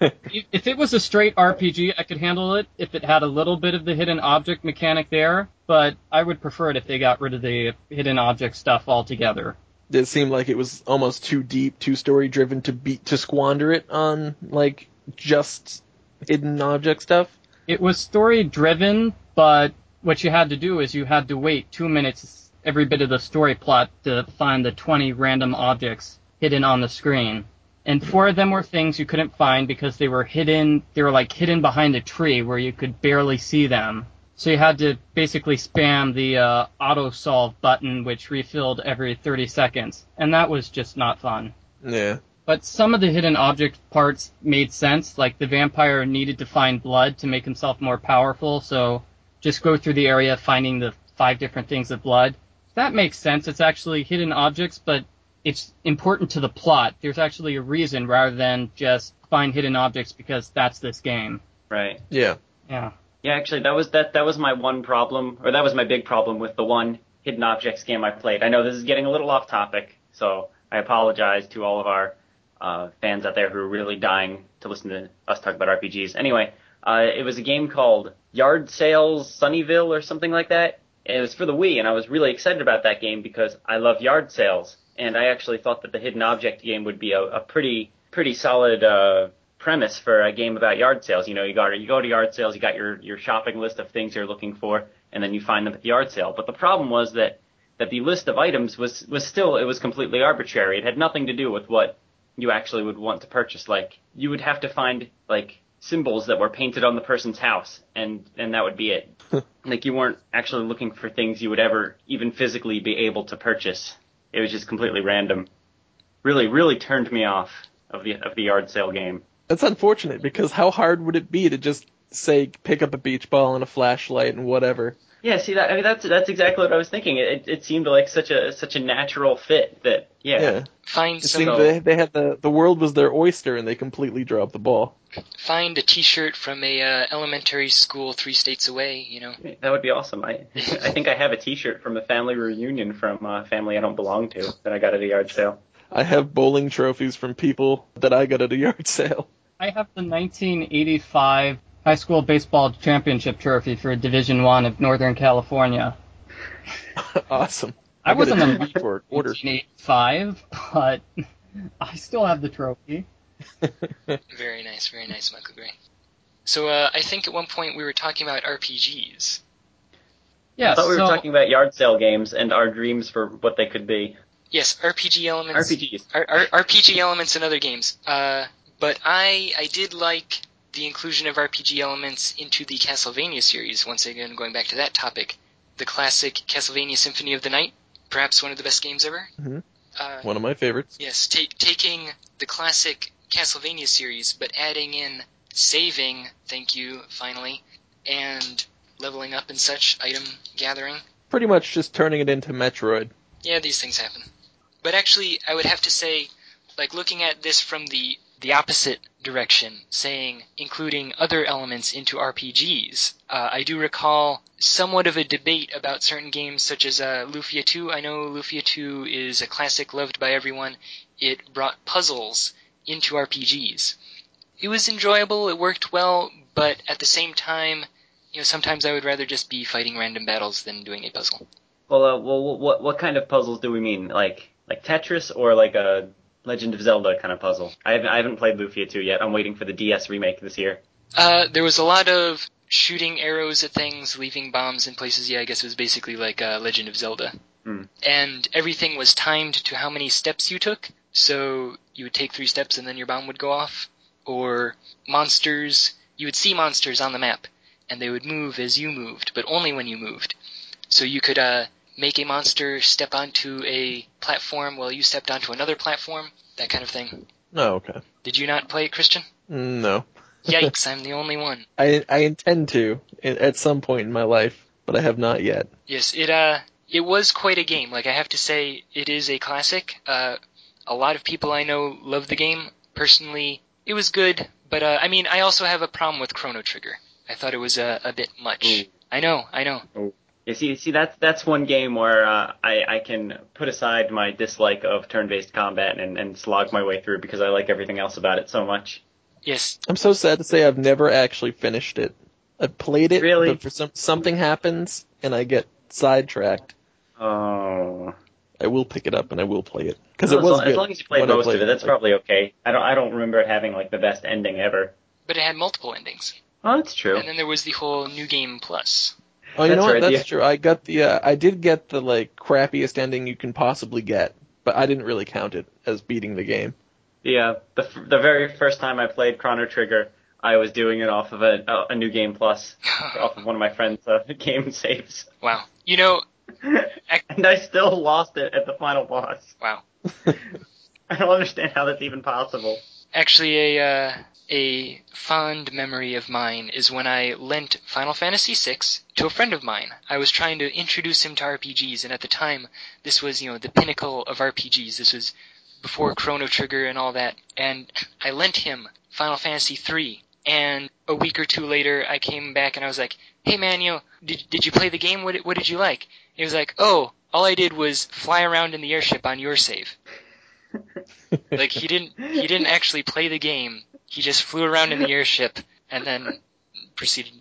[SPEAKER 3] if it was a straight RPG, I could handle it if it had a little bit of the hidden object mechanic there, but I would prefer it if they got rid of the hidden object stuff altogether.
[SPEAKER 2] It seemed like it was almost too deep, too story driven to be, to squander it on, like, just hidden object stuff.
[SPEAKER 3] It was story driven, but what you had to do is you had to wait two minutes every bit of the story plot to find the 20 random objects hidden on the screen. And four of them were things you couldn't find because they were hidden, they were like hidden behind a tree where you could barely see them. So you had to basically spam the uh, auto solve button, which refilled every 30 seconds. And that was just not fun.
[SPEAKER 2] Yeah.
[SPEAKER 3] But some of the hidden object parts made sense, like the vampire needed to find blood to make himself more powerful, so just go through the area finding the five different things of blood. That makes sense. It's actually hidden objects, but it's important to the plot. There's actually a reason rather than just find hidden objects because that's this game.
[SPEAKER 4] Right.
[SPEAKER 2] Yeah.
[SPEAKER 3] Yeah.
[SPEAKER 4] Yeah, actually, that was that. That was my one problem, or that was my big problem with the one hidden objects game I played. I know this is getting a little off topic, so I apologize to all of our uh, fans out there who are really dying to listen to us talk about RPGs. Anyway, uh, it was a game called Yard Sales Sunnyville or something like that. It was for the Wii, and I was really excited about that game because I love yard sales, and I actually thought that the hidden object game would be a, a pretty pretty solid uh, premise for a game about yard sales. You know, you got you go to yard sales, you got your your shopping list of things you're looking for, and then you find them at the yard sale. But the problem was that that the list of items was was still it was completely arbitrary. It had nothing to do with what you actually would want to purchase. Like you would have to find like symbols that were painted on the person's house, and and that would be it. like you weren't actually looking for things you would ever even physically be able to purchase. It was just completely random. Really, really turned me off of the of the yard sale game.
[SPEAKER 2] That's unfortunate because how hard would it be to just say pick up a beach ball and a flashlight and whatever?
[SPEAKER 4] Yeah, see that I mean that's that's exactly what I was thinking. It it seemed like such a such a natural fit that yeah.
[SPEAKER 2] Yeah.
[SPEAKER 1] Find
[SPEAKER 2] It
[SPEAKER 1] some,
[SPEAKER 2] seemed they, they had the the world was their oyster and they completely dropped the ball.
[SPEAKER 1] find a T-shirt from a uh, elementary school three states away. You know,
[SPEAKER 4] That would be awesome. I I think I have a T-shirt from a family reunion from a family I don't belong to that I got at a yard sale.
[SPEAKER 2] I have bowling trophies from people that I got at a yard sale.
[SPEAKER 3] I have the 1985 high school baseball championship trophy for Division One of Northern California.
[SPEAKER 2] awesome.
[SPEAKER 3] I
[SPEAKER 2] got
[SPEAKER 3] wasn't
[SPEAKER 2] a
[SPEAKER 3] a
[SPEAKER 2] TV for a quarter.
[SPEAKER 3] 1985, but I still have the trophy.
[SPEAKER 1] very nice, very nice, Michael Gray. So uh, I think at one point we were talking about RPGs.
[SPEAKER 3] Yeah,
[SPEAKER 4] I thought we
[SPEAKER 3] so
[SPEAKER 4] were talking about yard sale games and our dreams for what they could be.
[SPEAKER 1] Yes, RPG elements.
[SPEAKER 4] RPGs.
[SPEAKER 1] R- R- RPG elements in other games. Uh, but I I did like the inclusion of RPG elements into the Castlevania series. Once again, going back to that topic, the classic Castlevania Symphony of the Night, perhaps one of the best games ever.
[SPEAKER 2] Mhm.
[SPEAKER 1] Uh,
[SPEAKER 2] One of my favorites.
[SPEAKER 1] yes, ta- taking the classic Castlevania series, but adding in saving. Thank you, finally, and leveling up and such item gathering.
[SPEAKER 2] Pretty much just turning it into Metroid.
[SPEAKER 1] Yeah, these things happen. But actually, I would have to say, like looking at this from the the opposite direction, saying including other elements into RPGs. Uh, I do recall somewhat of a debate about certain games such as uh, Lufia 2. I know Lufia 2 is a classic loved by everyone. It brought puzzles into RPGs. It was enjoyable, it worked well, but at the same time, you know, sometimes I would rather just be fighting random battles than doing a puzzle.
[SPEAKER 4] Well, uh, well, what what kind of puzzles do we mean? Like like Tetris or like a Legend of Zelda kind of puzzle? I haven't I haven't played Lufia 2 yet. I'm waiting for the DS remake this year.
[SPEAKER 1] Uh, there was a lot of shooting arrows at things, leaving bombs in places. Yeah, I guess it was basically like uh, Legend of Zelda.
[SPEAKER 4] Hmm.
[SPEAKER 1] And everything was timed to how many steps you took. So you would take three steps and then your bomb would go off. Or monsters, you would see monsters on the map, and they would move as you moved, but only when you moved. So you could uh, make a monster step onto a platform while you stepped onto another platform, that kind of thing.
[SPEAKER 2] Oh, okay.
[SPEAKER 1] Did you not play it, Christian?
[SPEAKER 2] No.
[SPEAKER 1] Yikes, I'm the only one.
[SPEAKER 2] I I intend to at some point in my life, but I have not yet.
[SPEAKER 1] Yes, it uh it was quite a game. Like I have to say, it is a classic. Uh, a lot of people I know love the game. Personally, it was good, but uh, I mean, I also have a problem with Chrono Trigger. I thought it was a, a bit much.
[SPEAKER 4] Ooh.
[SPEAKER 1] I know, I know.
[SPEAKER 4] You see, see that's that's one game where uh, I I can put aside my dislike of turn-based combat and and slog my way through because I like everything else about it so much.
[SPEAKER 1] Yes,
[SPEAKER 2] I'm so sad to say I've never actually finished it. I played it,
[SPEAKER 4] Really?
[SPEAKER 2] but for some something happens and I get sidetracked.
[SPEAKER 4] Oh.
[SPEAKER 2] I will pick it up and I will play it because
[SPEAKER 4] Well,
[SPEAKER 2] it
[SPEAKER 4] as,
[SPEAKER 2] was
[SPEAKER 4] long,
[SPEAKER 2] good.
[SPEAKER 4] as long as you played most
[SPEAKER 2] played
[SPEAKER 4] of it, that's
[SPEAKER 2] Like,
[SPEAKER 4] probably okay. I don't I don't remember it having like the best ending ever.
[SPEAKER 1] but it had multiple endings,
[SPEAKER 4] Oh, that's true.
[SPEAKER 1] and then there was the whole new game plus.
[SPEAKER 2] Oh, you
[SPEAKER 4] That's
[SPEAKER 2] know what?
[SPEAKER 4] right,
[SPEAKER 2] That's
[SPEAKER 4] yeah.
[SPEAKER 2] true. I got the uh, I did get the like crappiest ending you can possibly get, but I didn't really count it as beating the game.
[SPEAKER 4] The uh, the f- the very first time I played Chrono Trigger, I was doing it off of a a, a new game plus, off of one of my friends' uh, game saves,
[SPEAKER 1] wow. You know,
[SPEAKER 4] and I still lost it at the final boss.
[SPEAKER 1] wow.
[SPEAKER 4] I don't understand how that's even possible.
[SPEAKER 1] Actually, a uh, a fond memory of mine is when I lent Final Fantasy VI to a friend of mine. I was trying to introduce him to RPGs, and at the time, this was you know the pinnacle of RPGs. This was before Chrono Trigger and all that, and I lent him Final Fantasy III. And a week or two later, I came back and I was like, "Hey man, you know, did did you play the game? What what did you like?" He was like, "Oh, all I did was fly around in the airship on your save." Like he didn't he didn't actually play the game. He just flew around in the airship and then proceeded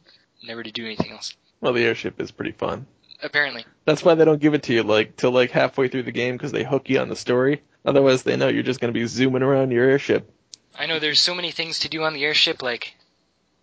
[SPEAKER 1] never to do anything else.
[SPEAKER 2] well, the airship is pretty fun.
[SPEAKER 1] Apparently.
[SPEAKER 2] That's why they don't give it to you like till like halfway through the game because they hook you on the story. Otherwise, they know you're just going to be zooming around your airship.
[SPEAKER 1] I know there's so many things to do on the airship like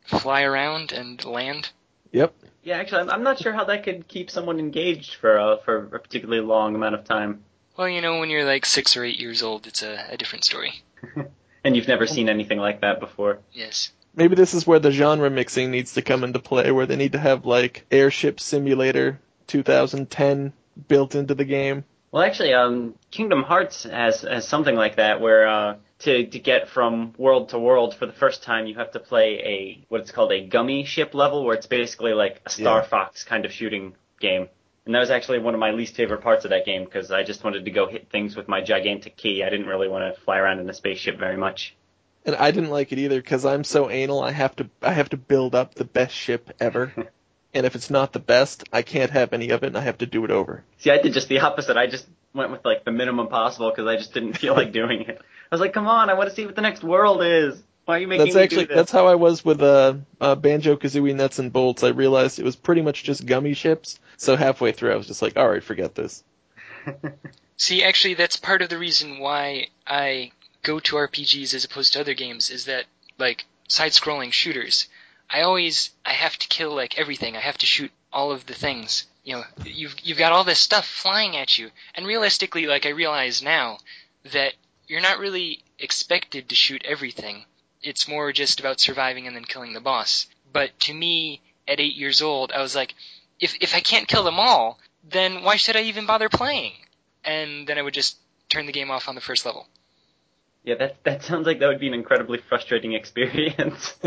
[SPEAKER 1] fly around and land.
[SPEAKER 2] Yep.
[SPEAKER 4] Yeah, actually, I'm, I'm not sure how that could keep someone engaged for uh, for a particularly long amount of time.
[SPEAKER 1] Well, you know, when you're like six or eight years old, it's a, a different story.
[SPEAKER 4] And you've never seen anything like that before.
[SPEAKER 1] Yes.
[SPEAKER 2] Maybe this is where the genre mixing needs to come into play, where they need to have like Airship Simulator 2010 built into the game.
[SPEAKER 4] Well, actually, um, Kingdom Hearts has has something like that where uh, to to get from world to world for the first time, you have to play a what it's called a gummy ship level, where it's basically like a Star
[SPEAKER 2] Yeah.
[SPEAKER 4] Fox kind of shooting game. And that was actually one of my least favorite parts of that game because I just wanted to go hit things with my gigantic key. I didn't really want to fly around in a spaceship very much.
[SPEAKER 2] And I didn't like it either because I'm so anal. I have to I have to build up the best ship ever, and if it's not the best, I can't have any of it, and I have to do it over.
[SPEAKER 4] See, I did just the opposite. I just went with like the minimum possible because I just didn't feel like doing it. I was like, come on, I want to see what the next world is. Why are you making
[SPEAKER 2] That's
[SPEAKER 4] me
[SPEAKER 2] actually
[SPEAKER 4] do this?
[SPEAKER 2] that's how I was with uh, uh Banjo Kazooie Nuts and Bolts. I realized it was pretty much just gummy ships. So halfway through, I was just like, all right, forget this.
[SPEAKER 1] See, actually, that's part of the reason why I go to RPGs as opposed to other games is that, like, side-scrolling shooters, I always, I have to kill, like, everything. I have to shoot all of the things. You know, you've, you've got all this stuff flying at you. And realistically, like, I realize now that you're not really expected to shoot everything. It's more just about surviving and then killing the boss. But to me, at eight years old, I was like, if, if I can't kill them all, then why should I even bother playing? and then I would just turn the game off on the first level.
[SPEAKER 4] Yeah, that that sounds like that would be an incredibly frustrating experience.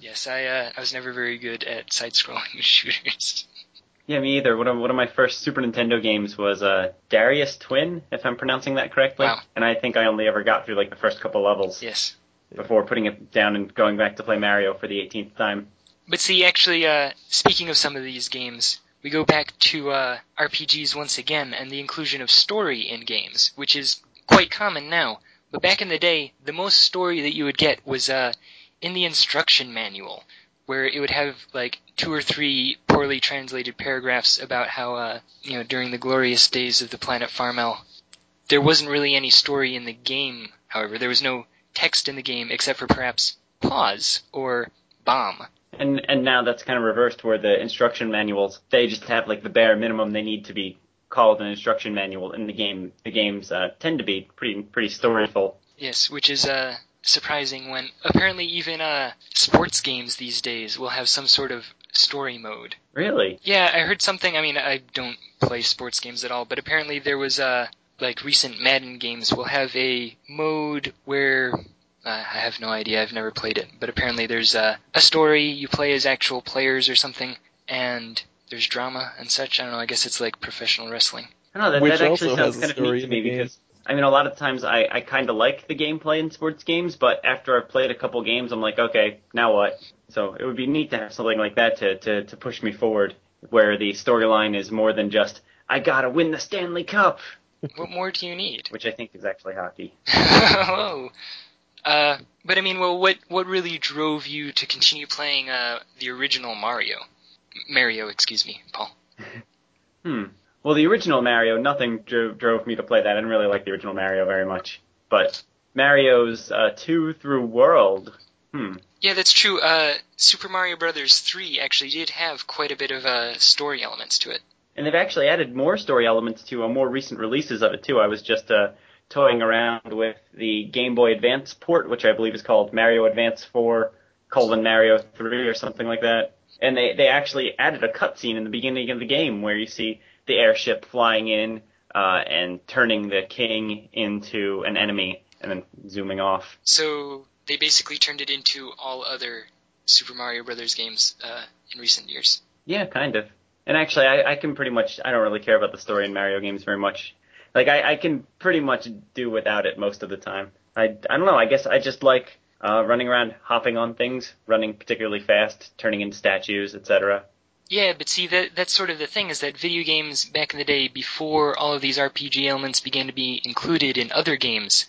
[SPEAKER 1] Yes, I uh, I was never very good at side-scrolling shooters.
[SPEAKER 4] yeah, me either. One of one of my first Super Nintendo games was uh, Darius Twin, if I'm pronouncing that correctly.
[SPEAKER 1] Wow.
[SPEAKER 4] And I think I only ever got through like the first couple levels.
[SPEAKER 1] Yes,
[SPEAKER 4] before putting it down and going back to play Mario for the 18th time.
[SPEAKER 1] But see, actually, uh, speaking of some of these games, we go back to uh, RPGs once again and the inclusion of story in games, which is quite common now. But back in the day, the most story that you would get was uh, in the instruction manual, where it would have like two or three poorly translated paragraphs about how, uh, you know, during the glorious days of the planet Farmel, there wasn't really any story in the game. However, there was no text in the game except for perhaps pause or bomb.
[SPEAKER 4] And and now that's kind of reversed where the instruction manuals they just have like the bare minimum they need to be called an instruction manual in the game. The games uh, tend to be pretty pretty storyful.
[SPEAKER 1] Yes, which is uh, surprising when apparently even uh, sports games these days will have some sort of story mode.
[SPEAKER 4] Really?
[SPEAKER 1] Yeah, I heard something. I mean, I don't play sports games at all, but apparently there was uh, like recent Madden games will have a mode where uh, I have no idea. I've never played it, but apparently there's a, a story. You play as actual players or something, and there's drama and such. I don't know. I guess it's like professional wrestling.
[SPEAKER 4] I don't know. That,
[SPEAKER 2] Which
[SPEAKER 4] that actually
[SPEAKER 2] also
[SPEAKER 4] sounds
[SPEAKER 2] has a
[SPEAKER 4] kind of
[SPEAKER 2] story
[SPEAKER 4] neat to me because I mean a lot of times I I kind of like the gameplay in sports games, but after I've played a couple games, I'm like, okay, now what? So it would be neat to have something like that to to to push me forward, where the storyline is more than just I gotta win the Stanley Cup,
[SPEAKER 1] What more do you need?
[SPEAKER 4] which I think is actually hockey.
[SPEAKER 1] oh. Uh, but I mean, well, what what really drove you to continue playing uh, the original Mario? Mario, excuse me, Paul.
[SPEAKER 4] Hmm. Well, the original Mario, nothing drove, drove me to play that. I didn't really like the original Mario very much. But Mario's uh, 2 through World, hmm.
[SPEAKER 1] Yeah, that's true. Uh, Super Mario Brothers 3 actually did have quite a bit of uh, story elements to it.
[SPEAKER 4] And they've actually added more story elements to uh, more recent releases of it, too. I was just uh, toying around with the Game Boy Advance port, which I believe is called Mario Advance 4 colon Mario 3 or something like that. And they, they actually added a cutscene in the beginning of the game where you see the airship flying in uh, and turning the king into an enemy and then zooming off.
[SPEAKER 1] So they basically turned it into all other Super Mario Brothers games uh, in recent years.
[SPEAKER 4] Yeah, kind of. And actually, I, I can pretty much, I don't really care about the story in Mario games very much. Like, I, I can pretty much do without it most of the time. I, I don't know, I guess I just like uh, running around, hopping on things, running particularly fast, turning into statues, etc.
[SPEAKER 1] Yeah, but see, that that's sort of the thing is that video games back in the day, before all of these RPG elements began to be included in other games,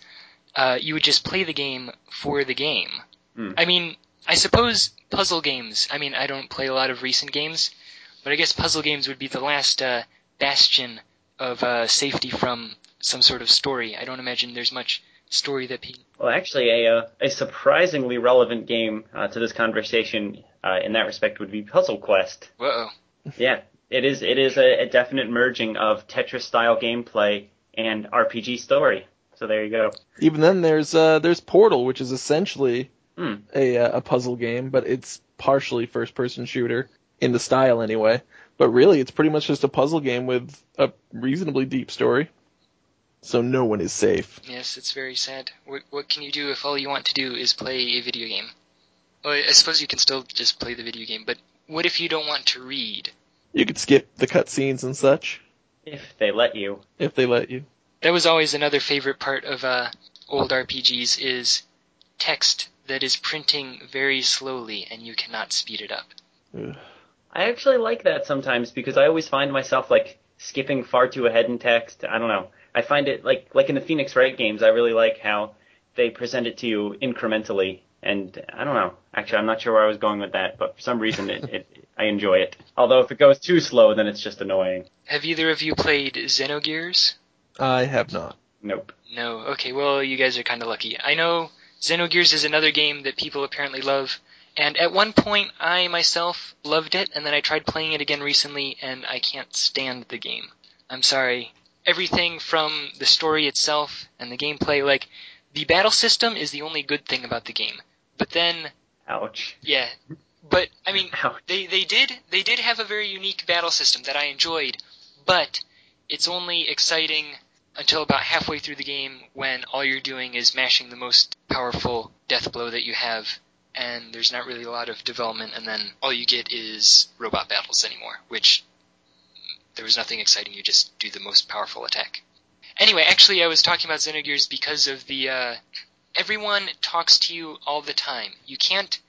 [SPEAKER 1] uh, you would just play the game for the game.
[SPEAKER 4] Hmm.
[SPEAKER 1] I mean, I suppose puzzle games. I mean, I don't play a lot of recent games, but I guess puzzle games would be the last uh, bastion of uh, safety from some sort of story. I don't imagine there's much story that people.
[SPEAKER 4] Well, actually, a, uh, a surprisingly relevant game uh, to this conversation uh, in that respect would be Puzzle Quest.
[SPEAKER 1] Whoa.
[SPEAKER 4] Yeah, it is. It is a, a definite merging of Tetris-style gameplay and RPG story. So there you go.
[SPEAKER 2] Even then, there's uh, there's Portal, which is essentially
[SPEAKER 4] Hmm.
[SPEAKER 2] a uh, a puzzle game, but it's partially first person shooter in the style anyway. But really, it's pretty much just a puzzle game with a reasonably deep story. So no one is safe.
[SPEAKER 1] Yes, it's very sad. What, what can you do if all you want to do is play a video game? Well, I suppose you can still just play the video game, but what if you don't want to read?
[SPEAKER 2] You could skip the cutscenes and such
[SPEAKER 4] If they let you.
[SPEAKER 2] if they let you.
[SPEAKER 1] That was always another favorite part of uh, old RPGs is text that is printing very slowly and you cannot speed it up.
[SPEAKER 2] Ugh.
[SPEAKER 4] I actually like that sometimes because I always find myself like skipping far too ahead in text. I don't know. I find it like like in the Phoenix Wright games. I really like how they present it to you incrementally. And I don't know. Actually, I'm not sure where I was going with that, but for some reason, it, it I enjoy it. Although if it goes too slow, then it's just annoying.
[SPEAKER 1] Have either of you played Xenogears?
[SPEAKER 2] I have not.
[SPEAKER 4] Nope.
[SPEAKER 1] No. Okay, well, you guys are kind of lucky. I know Xenogears is another game that people apparently love, and at one point I myself loved it, and then I tried playing it again recently, and I can't stand the game. I'm sorry. Everything from the story itself and the gameplay, like, the battle system is the only good thing about the game. But then,
[SPEAKER 4] Ouch.
[SPEAKER 1] yeah. But, I mean,
[SPEAKER 4] Ouch.
[SPEAKER 1] they they did they did have a very unique battle system that I enjoyed, but it's only exciting until about halfway through the game when all you're doing is mashing the most powerful death blow that you have and there's not really a lot of development and then all you get is robot battles anymore, which there was nothing exciting, you just do the most powerful attack. Anyway, actually I was talking about Xenogears because of the uh everyone talks to you all the time. You can't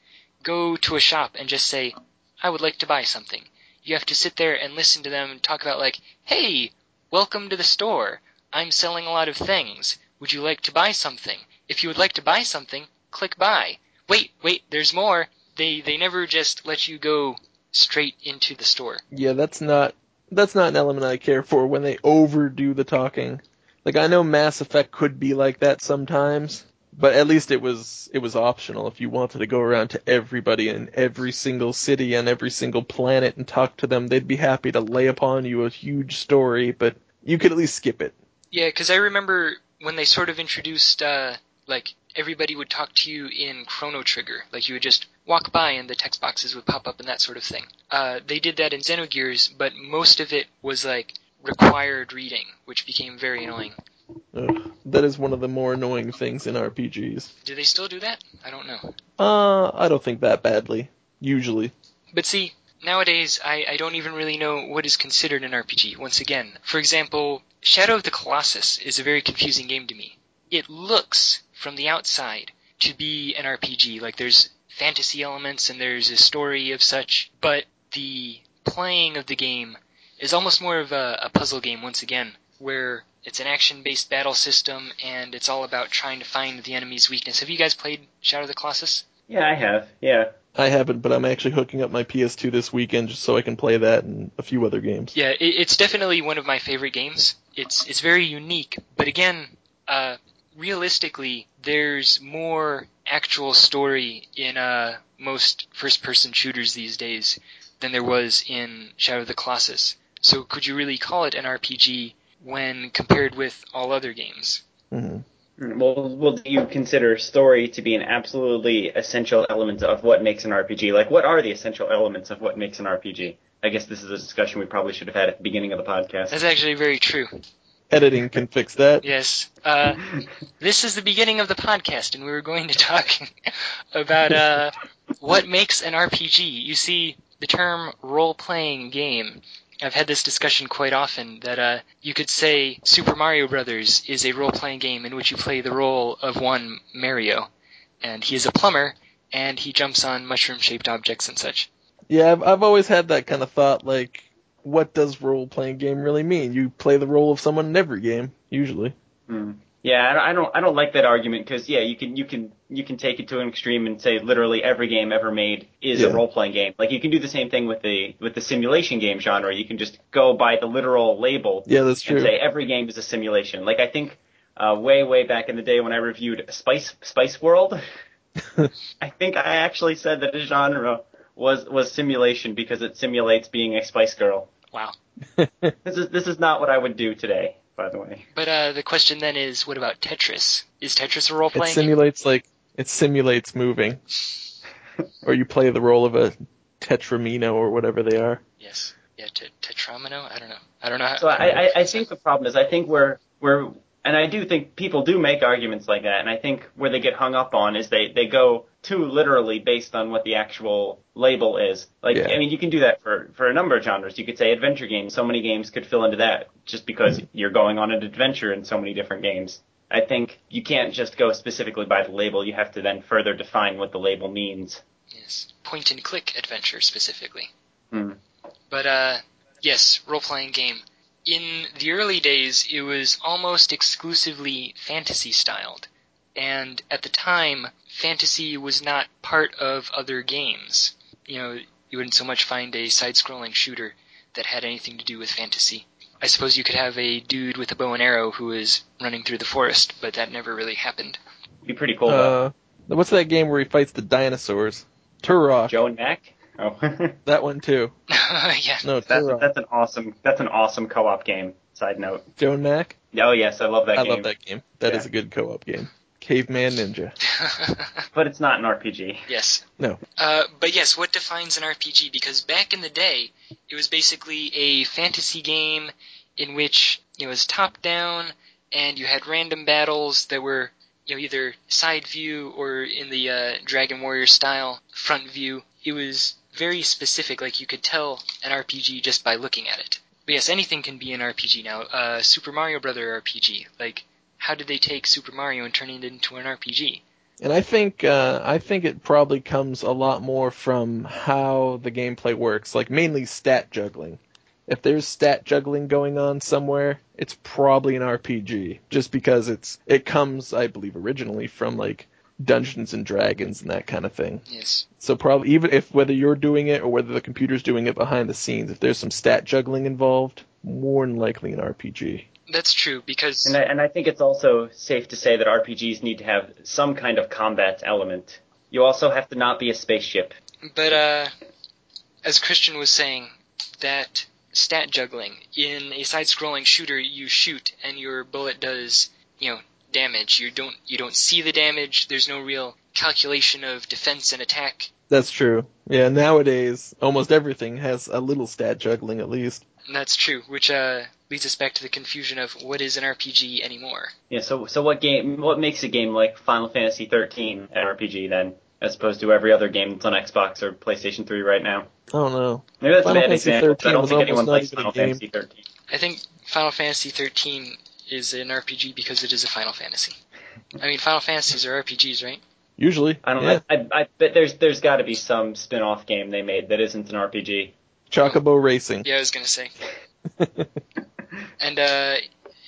[SPEAKER 1] go to a shop and just say, I would like to buy something. You have to sit there and listen to them talk about like, hey, welcome to the store. I'm selling a lot of things. Would you like to buy something? If you would like to buy something, click buy. Wait, wait, there's more. They they never just let you go straight into the store.
[SPEAKER 2] Yeah, that's not that's not an element I care for when they overdo the talking. Like I know Mass Effect could be like that sometimes, but at least it was it was optional if you wanted to go around to everybody in every single city and every single planet and talk to them, they'd be happy to lay upon you a huge story, but you could at least skip it.
[SPEAKER 1] Yeah, because I remember when they sort of introduced, uh, like, everybody would talk to you in Chrono Trigger. Like, you would just walk by and the text boxes would pop up and that sort of thing. Uh, they did that in Xenogears, but most of it was, like, required reading, which became very annoying.
[SPEAKER 2] Ugh, that is one of the more annoying things in RPGs.
[SPEAKER 1] Do they still do that? I don't know.
[SPEAKER 2] Uh, I don't think that badly. Usually.
[SPEAKER 1] But see, nowadays I, I don't even really know what is considered an RPG. Once again, for example, Shadow of the Colossus is a very confusing game to me. It looks from the outside to be an RPG, like there's fantasy elements and there's a story of such, but the playing of the game is almost more of a, a puzzle game once again, where it's an action-based battle system and it's all about trying to find the enemy's weakness. Have you guys played Shadow of the Colossus?
[SPEAKER 4] Yeah, I have. Yeah.
[SPEAKER 2] I haven't, but I'm actually hooking up my PS2 this weekend just so I can play that and a few other games.
[SPEAKER 1] Yeah, it, it's definitely one of my favorite games. It's it's very unique, but again, uh, realistically, there's more actual story in uh, most first-person shooters these days than there was in Shadow of the Colossus. So could you really call it an RPG when compared with all other games?
[SPEAKER 2] hmm
[SPEAKER 4] Well, well, do you consider story to be an absolutely essential element of what makes an RPG? Like, what are the essential elements of what makes an RPG? I guess this is a discussion we probably should have had at the beginning of the podcast.
[SPEAKER 1] That's actually very true.
[SPEAKER 2] Editing can fix that.
[SPEAKER 1] Yes. Uh, this is the beginning of the podcast, and we were going to talk about uh, what makes an RPG. You see, the term role-playing game. I've had this discussion quite often that uh, you could say Super Mario Brothers is a role-playing game in which you play the role of one Mario, and he is a plumber, and he jumps on mushroom-shaped objects and such.
[SPEAKER 2] Yeah, I've, I've always had that kind of thought, like, what does role-playing game really mean? You play the role of someone in every game, usually.
[SPEAKER 4] Hmm. Yeah, I don't, I don't, I don't like that argument because yeah, you can, you can, you can take it to an extreme and say literally every game ever made is
[SPEAKER 2] Yeah.
[SPEAKER 4] a role playing game. Like you can do the same thing with the, with the simulation game genre. You can just go by the literal label
[SPEAKER 2] Yeah, that's true.
[SPEAKER 4] and say every game is a simulation. Like I think, uh, way, way back in the day when I reviewed Spice, Spice World, I think I actually said that a genre was, was simulation because it simulates being a Spice Girl.
[SPEAKER 1] Wow.
[SPEAKER 4] This is, this is not what I would do today, by the way.
[SPEAKER 1] But uh, the question then is, what about Tetris? Is Tetris a role-playing It
[SPEAKER 2] simulates like it simulates moving, or you play the role of a tetramino or whatever they are.
[SPEAKER 1] Yes. Yeah, t- Tetramino? I don't know. I don't know how.
[SPEAKER 4] So I, I, I think the problem is I think we're we're and I do think people do make arguments like that, and I think where they get hung up on is they they go too literally based on what the actual label is. Like
[SPEAKER 2] Yeah.
[SPEAKER 4] I mean, you can do that for for a number of genres. You could say adventure games. So many games could fill into that just because you're going on an adventure in so many different games. I think you can't just go specifically by the label. You have to then further define what the label means.
[SPEAKER 1] Yes. Point and click adventure specifically.
[SPEAKER 4] Hmm.
[SPEAKER 1] But uh yes, role playing game. In the early days it was almost exclusively fantasy styled. And at the time, fantasy was not part of other games. You know, you wouldn't so much find a side scrolling shooter that had anything to do with fantasy. I suppose you could have a dude with a bow and arrow who is running through the forest, but that never really happened.
[SPEAKER 4] Be pretty cool though.
[SPEAKER 2] Uh, what's that game where he fights the dinosaurs? Turok.
[SPEAKER 4] Joe and Mac. Oh.
[SPEAKER 2] That one too.
[SPEAKER 1] yeah.
[SPEAKER 2] No,
[SPEAKER 4] That's
[SPEAKER 2] Turok.
[SPEAKER 4] that's an awesome that's an awesome co-op game. Side note.
[SPEAKER 2] Joe and Mac.
[SPEAKER 4] Oh yes, I love that
[SPEAKER 2] I
[SPEAKER 4] game.
[SPEAKER 2] love that game. That is
[SPEAKER 4] Yeah.
[SPEAKER 2] a good co-op game. Caveman Ninja.
[SPEAKER 4] But it's not an RPG.
[SPEAKER 1] yes.
[SPEAKER 2] No.
[SPEAKER 1] Uh, but yes, what defines an RPG? Because back in the day, it was basically a fantasy game in which it was top down, and you had random battles that were you know either side view or in the uh, Dragon Warrior style front view. It was very specific, like you could tell an RPG just by looking at it. But yes, anything can be an RPG now. Uh, Super Mario Brother RPG, like how did they take Super Mario and turn it into an RPG?
[SPEAKER 2] And I think uh, I think it probably comes a lot more from how the gameplay works, like mainly stat juggling. If there's stat juggling going on somewhere, it's probably an RPG, just because it's it comes, I believe, originally from like Dungeons and Dragons and that kind of thing.
[SPEAKER 1] Yes.
[SPEAKER 2] So probably even if whether you're doing it or whether the computer's doing it behind the scenes, if there's some stat juggling involved, more than likely an RPG.
[SPEAKER 1] That's true because
[SPEAKER 4] And I, and I think it's also safe to say that RPGs need to have some kind of combat element. You also have to not be a spaceship.
[SPEAKER 1] But uh, as Christian was saying, that stat juggling in a side-scrolling shooter, you shoot and your bullet does, you know, damage. You don't you don't see the damage. There's no real calculation of defense and attack.
[SPEAKER 2] That's true. Yeah, nowadays almost everything has a little stat juggling at least.
[SPEAKER 1] And that's true, which uh, leads us back to the confusion of what is an RPG anymore.
[SPEAKER 4] Yeah. So so what game? What makes a game like Final Fantasy 13 an RPG then, as opposed to every other game that's on Xbox or PlayStation 3 right now?
[SPEAKER 2] I don't know.
[SPEAKER 4] Maybe that's
[SPEAKER 2] Final
[SPEAKER 4] a bad
[SPEAKER 2] Fantasy
[SPEAKER 4] example. 'cause I don't think anyone
[SPEAKER 2] not
[SPEAKER 4] plays
[SPEAKER 2] even a
[SPEAKER 4] Final
[SPEAKER 2] game.
[SPEAKER 4] Fantasy 13.
[SPEAKER 1] I think Final Fantasy 13 is an RPG because it is a Final Fantasy. I mean, Final Fantasies are RPGs, right?
[SPEAKER 2] Usually,
[SPEAKER 4] I don't
[SPEAKER 2] yeah.
[SPEAKER 4] know. I, I, I bet there's there's got to be some spin-off game they made that isn't an RPG.
[SPEAKER 2] Chocobo Racing.
[SPEAKER 1] Yeah, I was gonna say. And uh,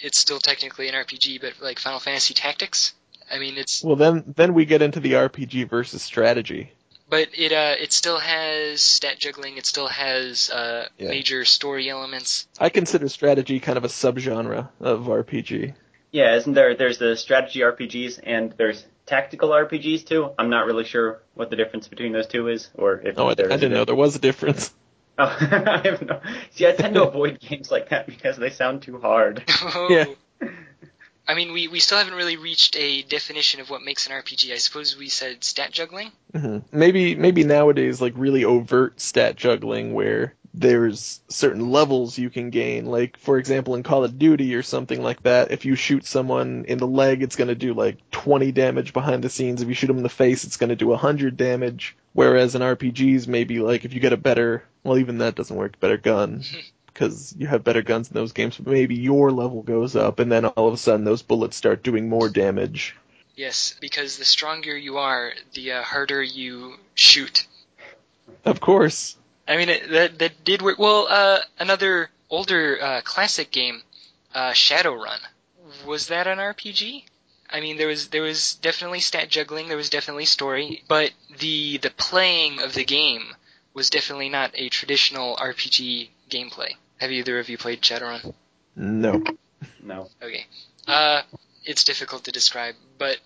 [SPEAKER 1] it's still technically an RPG, but like Final Fantasy Tactics. I mean, it's
[SPEAKER 2] Well, then then we get into the RPG versus strategy.
[SPEAKER 1] but it uh, it still has stat juggling. It still has uh,
[SPEAKER 2] Yeah.
[SPEAKER 1] major story elements.
[SPEAKER 2] I consider strategy kind of a subgenre of RPG.
[SPEAKER 4] Yeah, isn't there? There's the strategy RPGs and there's tactical RPGs too. I'm not really sure what the difference between those two is, or if
[SPEAKER 2] Oh, I, I
[SPEAKER 4] there is a
[SPEAKER 2] didn't know there was a difference.
[SPEAKER 4] Oh, I have no. See, I tend to avoid games like that because they sound too hard.
[SPEAKER 2] Yeah.
[SPEAKER 1] I mean, we, we still haven't really reached a definition of what makes an RPG. I suppose we said stat juggling.
[SPEAKER 2] hmm Maybe maybe nowadays like really overt stat juggling where there's certain levels you can gain. Like for example in Call of Duty or something like that, if you shoot someone in the leg, it's going to do like 20 damage behind the scenes. If you shoot them in the face, it's going to do 100 damage. Whereas in RPGs, maybe like if you get a better, well even that doesn't work, better gun. Because you have better guns in those games, but maybe your level goes up, and then all of a sudden those bullets start doing more damage.
[SPEAKER 1] Yes, because the stronger you are, the uh, harder you shoot.
[SPEAKER 2] Of course.
[SPEAKER 1] I mean, it, that that did work. Well, uh, another older uh, classic game, uh, Shadowrun, was that an RPG? I mean, there was there was definitely stat juggling, there was definitely story, but the the playing of the game was definitely not a traditional RPG gameplay. Have either of you played Shadowrun?
[SPEAKER 2] No.
[SPEAKER 4] No.
[SPEAKER 1] Okay. Uh, it's difficult to describe, but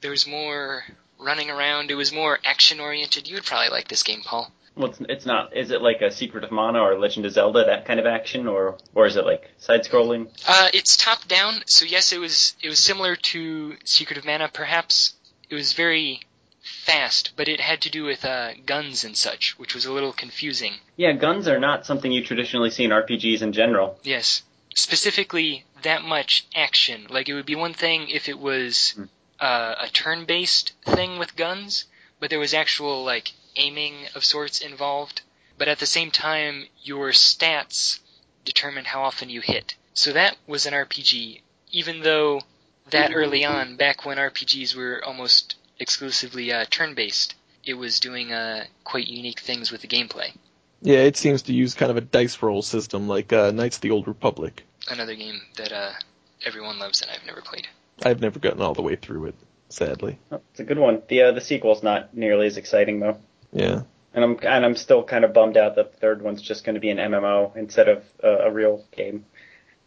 [SPEAKER 1] there was more running around. It was more action oriented. You would probably like this game, Paul.
[SPEAKER 4] Well, it's, it's not. Is it like a Secret of Mana or Legend of Zelda, that kind of action, or or is it like side-scrolling?
[SPEAKER 1] Uh, it's top down, so yes, it was it was similar to Secret of Mana. Perhaps it was very fast, but it had to do with uh, guns and such, which was a little confusing.
[SPEAKER 4] Yeah, guns are not something you traditionally see in RPGs in general.
[SPEAKER 1] Yes, specifically that much action. Like it would be one thing if it was
[SPEAKER 4] Hmm.
[SPEAKER 1] uh, a turn-based thing with guns, but there was actual like aiming of sorts involved. But at the same time, your stats determined how often you hit. So that was an RPG, even though that early on, back when RPGs were almost exclusively uh, turn-based, it was doing uh, quite unique things with the gameplay.
[SPEAKER 2] Yeah, it seems to use kind of a dice roll system like uh, Knights of the Old Republic.
[SPEAKER 1] Another game that uh, everyone loves and I've never played.
[SPEAKER 2] I've never gotten all the way through it, sadly.
[SPEAKER 4] Oh, it's a good one. The uh, the sequel's not nearly as exciting though,
[SPEAKER 2] Yeah.
[SPEAKER 4] and I'm and I'm still kind of bummed out that the third one's just going to be an MMO instead of uh, a real game.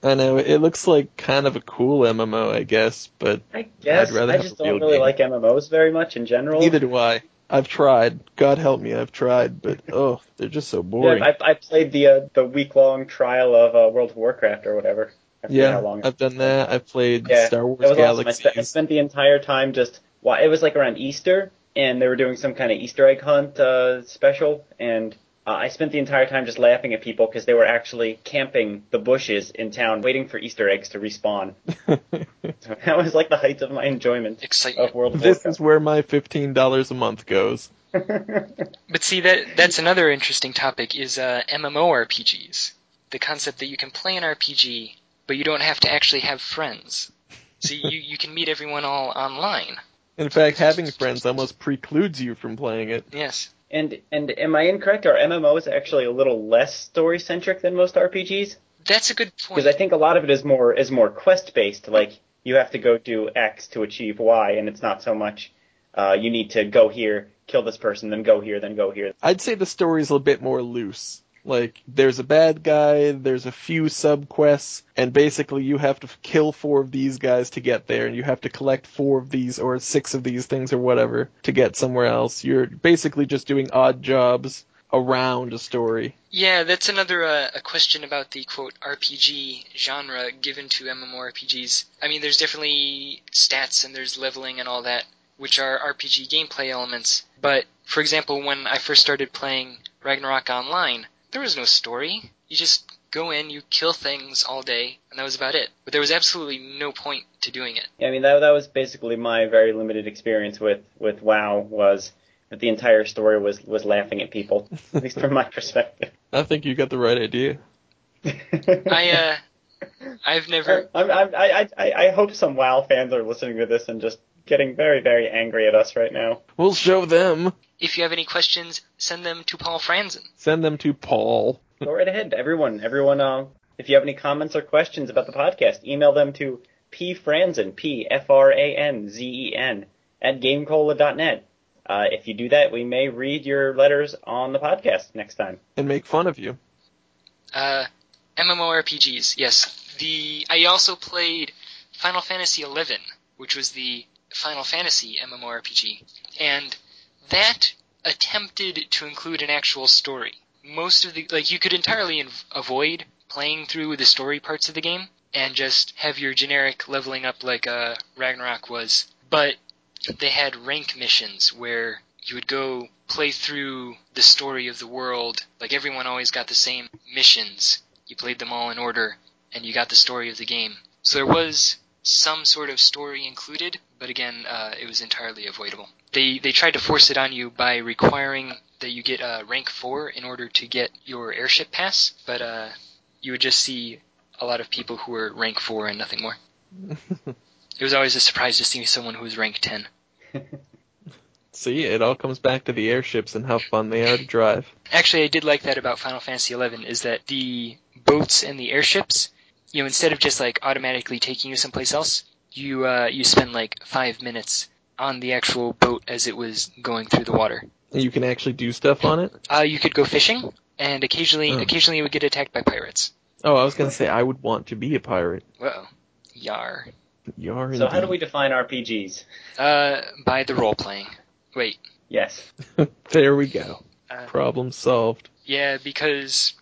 [SPEAKER 2] I know, it looks like kind of a cool MMO, I guess, but
[SPEAKER 4] I guess
[SPEAKER 2] I'd rather
[SPEAKER 4] I just don't really
[SPEAKER 2] game.
[SPEAKER 4] like MMOs very much in general.
[SPEAKER 2] neither do I. I've tried. God help me, I've tried, but oh, they're just so boring.
[SPEAKER 4] Yeah, I, I played the uh, the week long trial of uh, World of Warcraft or whatever. I
[SPEAKER 2] yeah,
[SPEAKER 4] how long
[SPEAKER 2] I've done that. I've played
[SPEAKER 4] Yeah,
[SPEAKER 2] Star Wars
[SPEAKER 4] was awesome. I spent, I spent the entire time just. Well, it was like around Easter, and they were doing some kind of Easter egg hunt uh, special, and uh, I spent the entire time just laughing at people because they were actually camping the bushes in town, waiting for Easter eggs to respawn. So that was like the height of my enjoyment
[SPEAKER 1] Excitement.
[SPEAKER 4] of World of
[SPEAKER 2] this is where my fifteen dollars a month goes.
[SPEAKER 1] But see that that's another interesting topic is uh, MMORPGs. The concept that you can play an RPG, but you don't have to actually have friends. See, you you can meet everyone all online.
[SPEAKER 2] In fact, having friends almost precludes you from playing it.
[SPEAKER 1] Yes.
[SPEAKER 4] And and am I incorrect? Are MMOs actually a little less story centric than most RPGs?
[SPEAKER 1] That's a good point.
[SPEAKER 4] Because I think a lot of it is more is more quest based. Like you have to go do X to achieve Y, and it's not so much uh, you need to go here, kill this person, then go here, then go here.
[SPEAKER 2] I'd say the story's a little bit more loose. Like, there's a bad guy, there's a few sub quests, and basically you have to kill four of these guys to get there, and you have to collect four of these, or six of these things, or whatever, to get somewhere else. You're basically just doing odd jobs around a story.
[SPEAKER 1] Yeah, that's another uh, a question about the quote RPG genre given to MMORPGs. I mean, there's definitely stats and there's leveling and all that, which are RPG gameplay elements. But for example, when I first started playing Ragnarok Online, there was no story. You just go in, you kill things all day, and that was about it. But there was absolutely no point to doing it.
[SPEAKER 4] Yeah, I mean that that was basically my very limited experience with with WoW was that the entire story was was laughing at people, at least from my perspective.
[SPEAKER 2] I think you got the right idea.
[SPEAKER 1] I uh, I've never.
[SPEAKER 4] I'm, I'm, I, I, I hope some WoW fans are listening to this and just getting very, very angry at us right now.
[SPEAKER 2] We'll show them.
[SPEAKER 1] If you have any questions, send them to Paul Franzen.
[SPEAKER 2] Send them to Paul.
[SPEAKER 4] Go right ahead, everyone. Everyone, uh, if you have any comments or questions about the podcast, email them to pfranzen, p f r a n z e n at gamecola.net. Uh, if you do that, we may read your letters on the podcast next time.
[SPEAKER 2] And make fun of you.
[SPEAKER 1] Uh, MMORPGs, yes. The I also played Final Fantasy XI, which was the Final Fantasy MMORPG, and that attempted to include an actual story. Most of the like you could entirely inv- avoid playing through the story parts of the game and just have your generic leveling up like uh, Ragnarok was, but they had rank missions where you would go play through the story of the world. Like everyone always got the same missions. You played them all in order, and you got the story of the game. So there was some sort of story included, but again, uh, it was entirely avoidable. They they tried to force it on you by requiring that you get uh, rank four in order to get your airship pass, but uh, you would just see a lot of people who were rank four and nothing more. it was always a surprise to see someone who was rank ten.
[SPEAKER 2] See, it all comes back to the airships and how fun they are to drive.
[SPEAKER 1] Actually, I did like that about Final Fantasy XI is that the boats and the airships, you know, instead of just like automatically taking you someplace else, you uh, you spend like five minutes on the actual boat as it was going through the water.
[SPEAKER 2] You can actually do stuff on it.
[SPEAKER 1] Uh, you could go fishing, and occasionally,
[SPEAKER 2] Oh.
[SPEAKER 1] occasionally you would get attacked by pirates.
[SPEAKER 2] Oh, I was gonna say I would want to be a pirate.
[SPEAKER 1] Whoa, yar.
[SPEAKER 2] Yar
[SPEAKER 4] So how do we define RPGs?
[SPEAKER 1] Uh, by the role playing. Wait,
[SPEAKER 4] Yes.
[SPEAKER 2] there we go.
[SPEAKER 1] uh,
[SPEAKER 2] Problem solved.
[SPEAKER 1] Yeah, because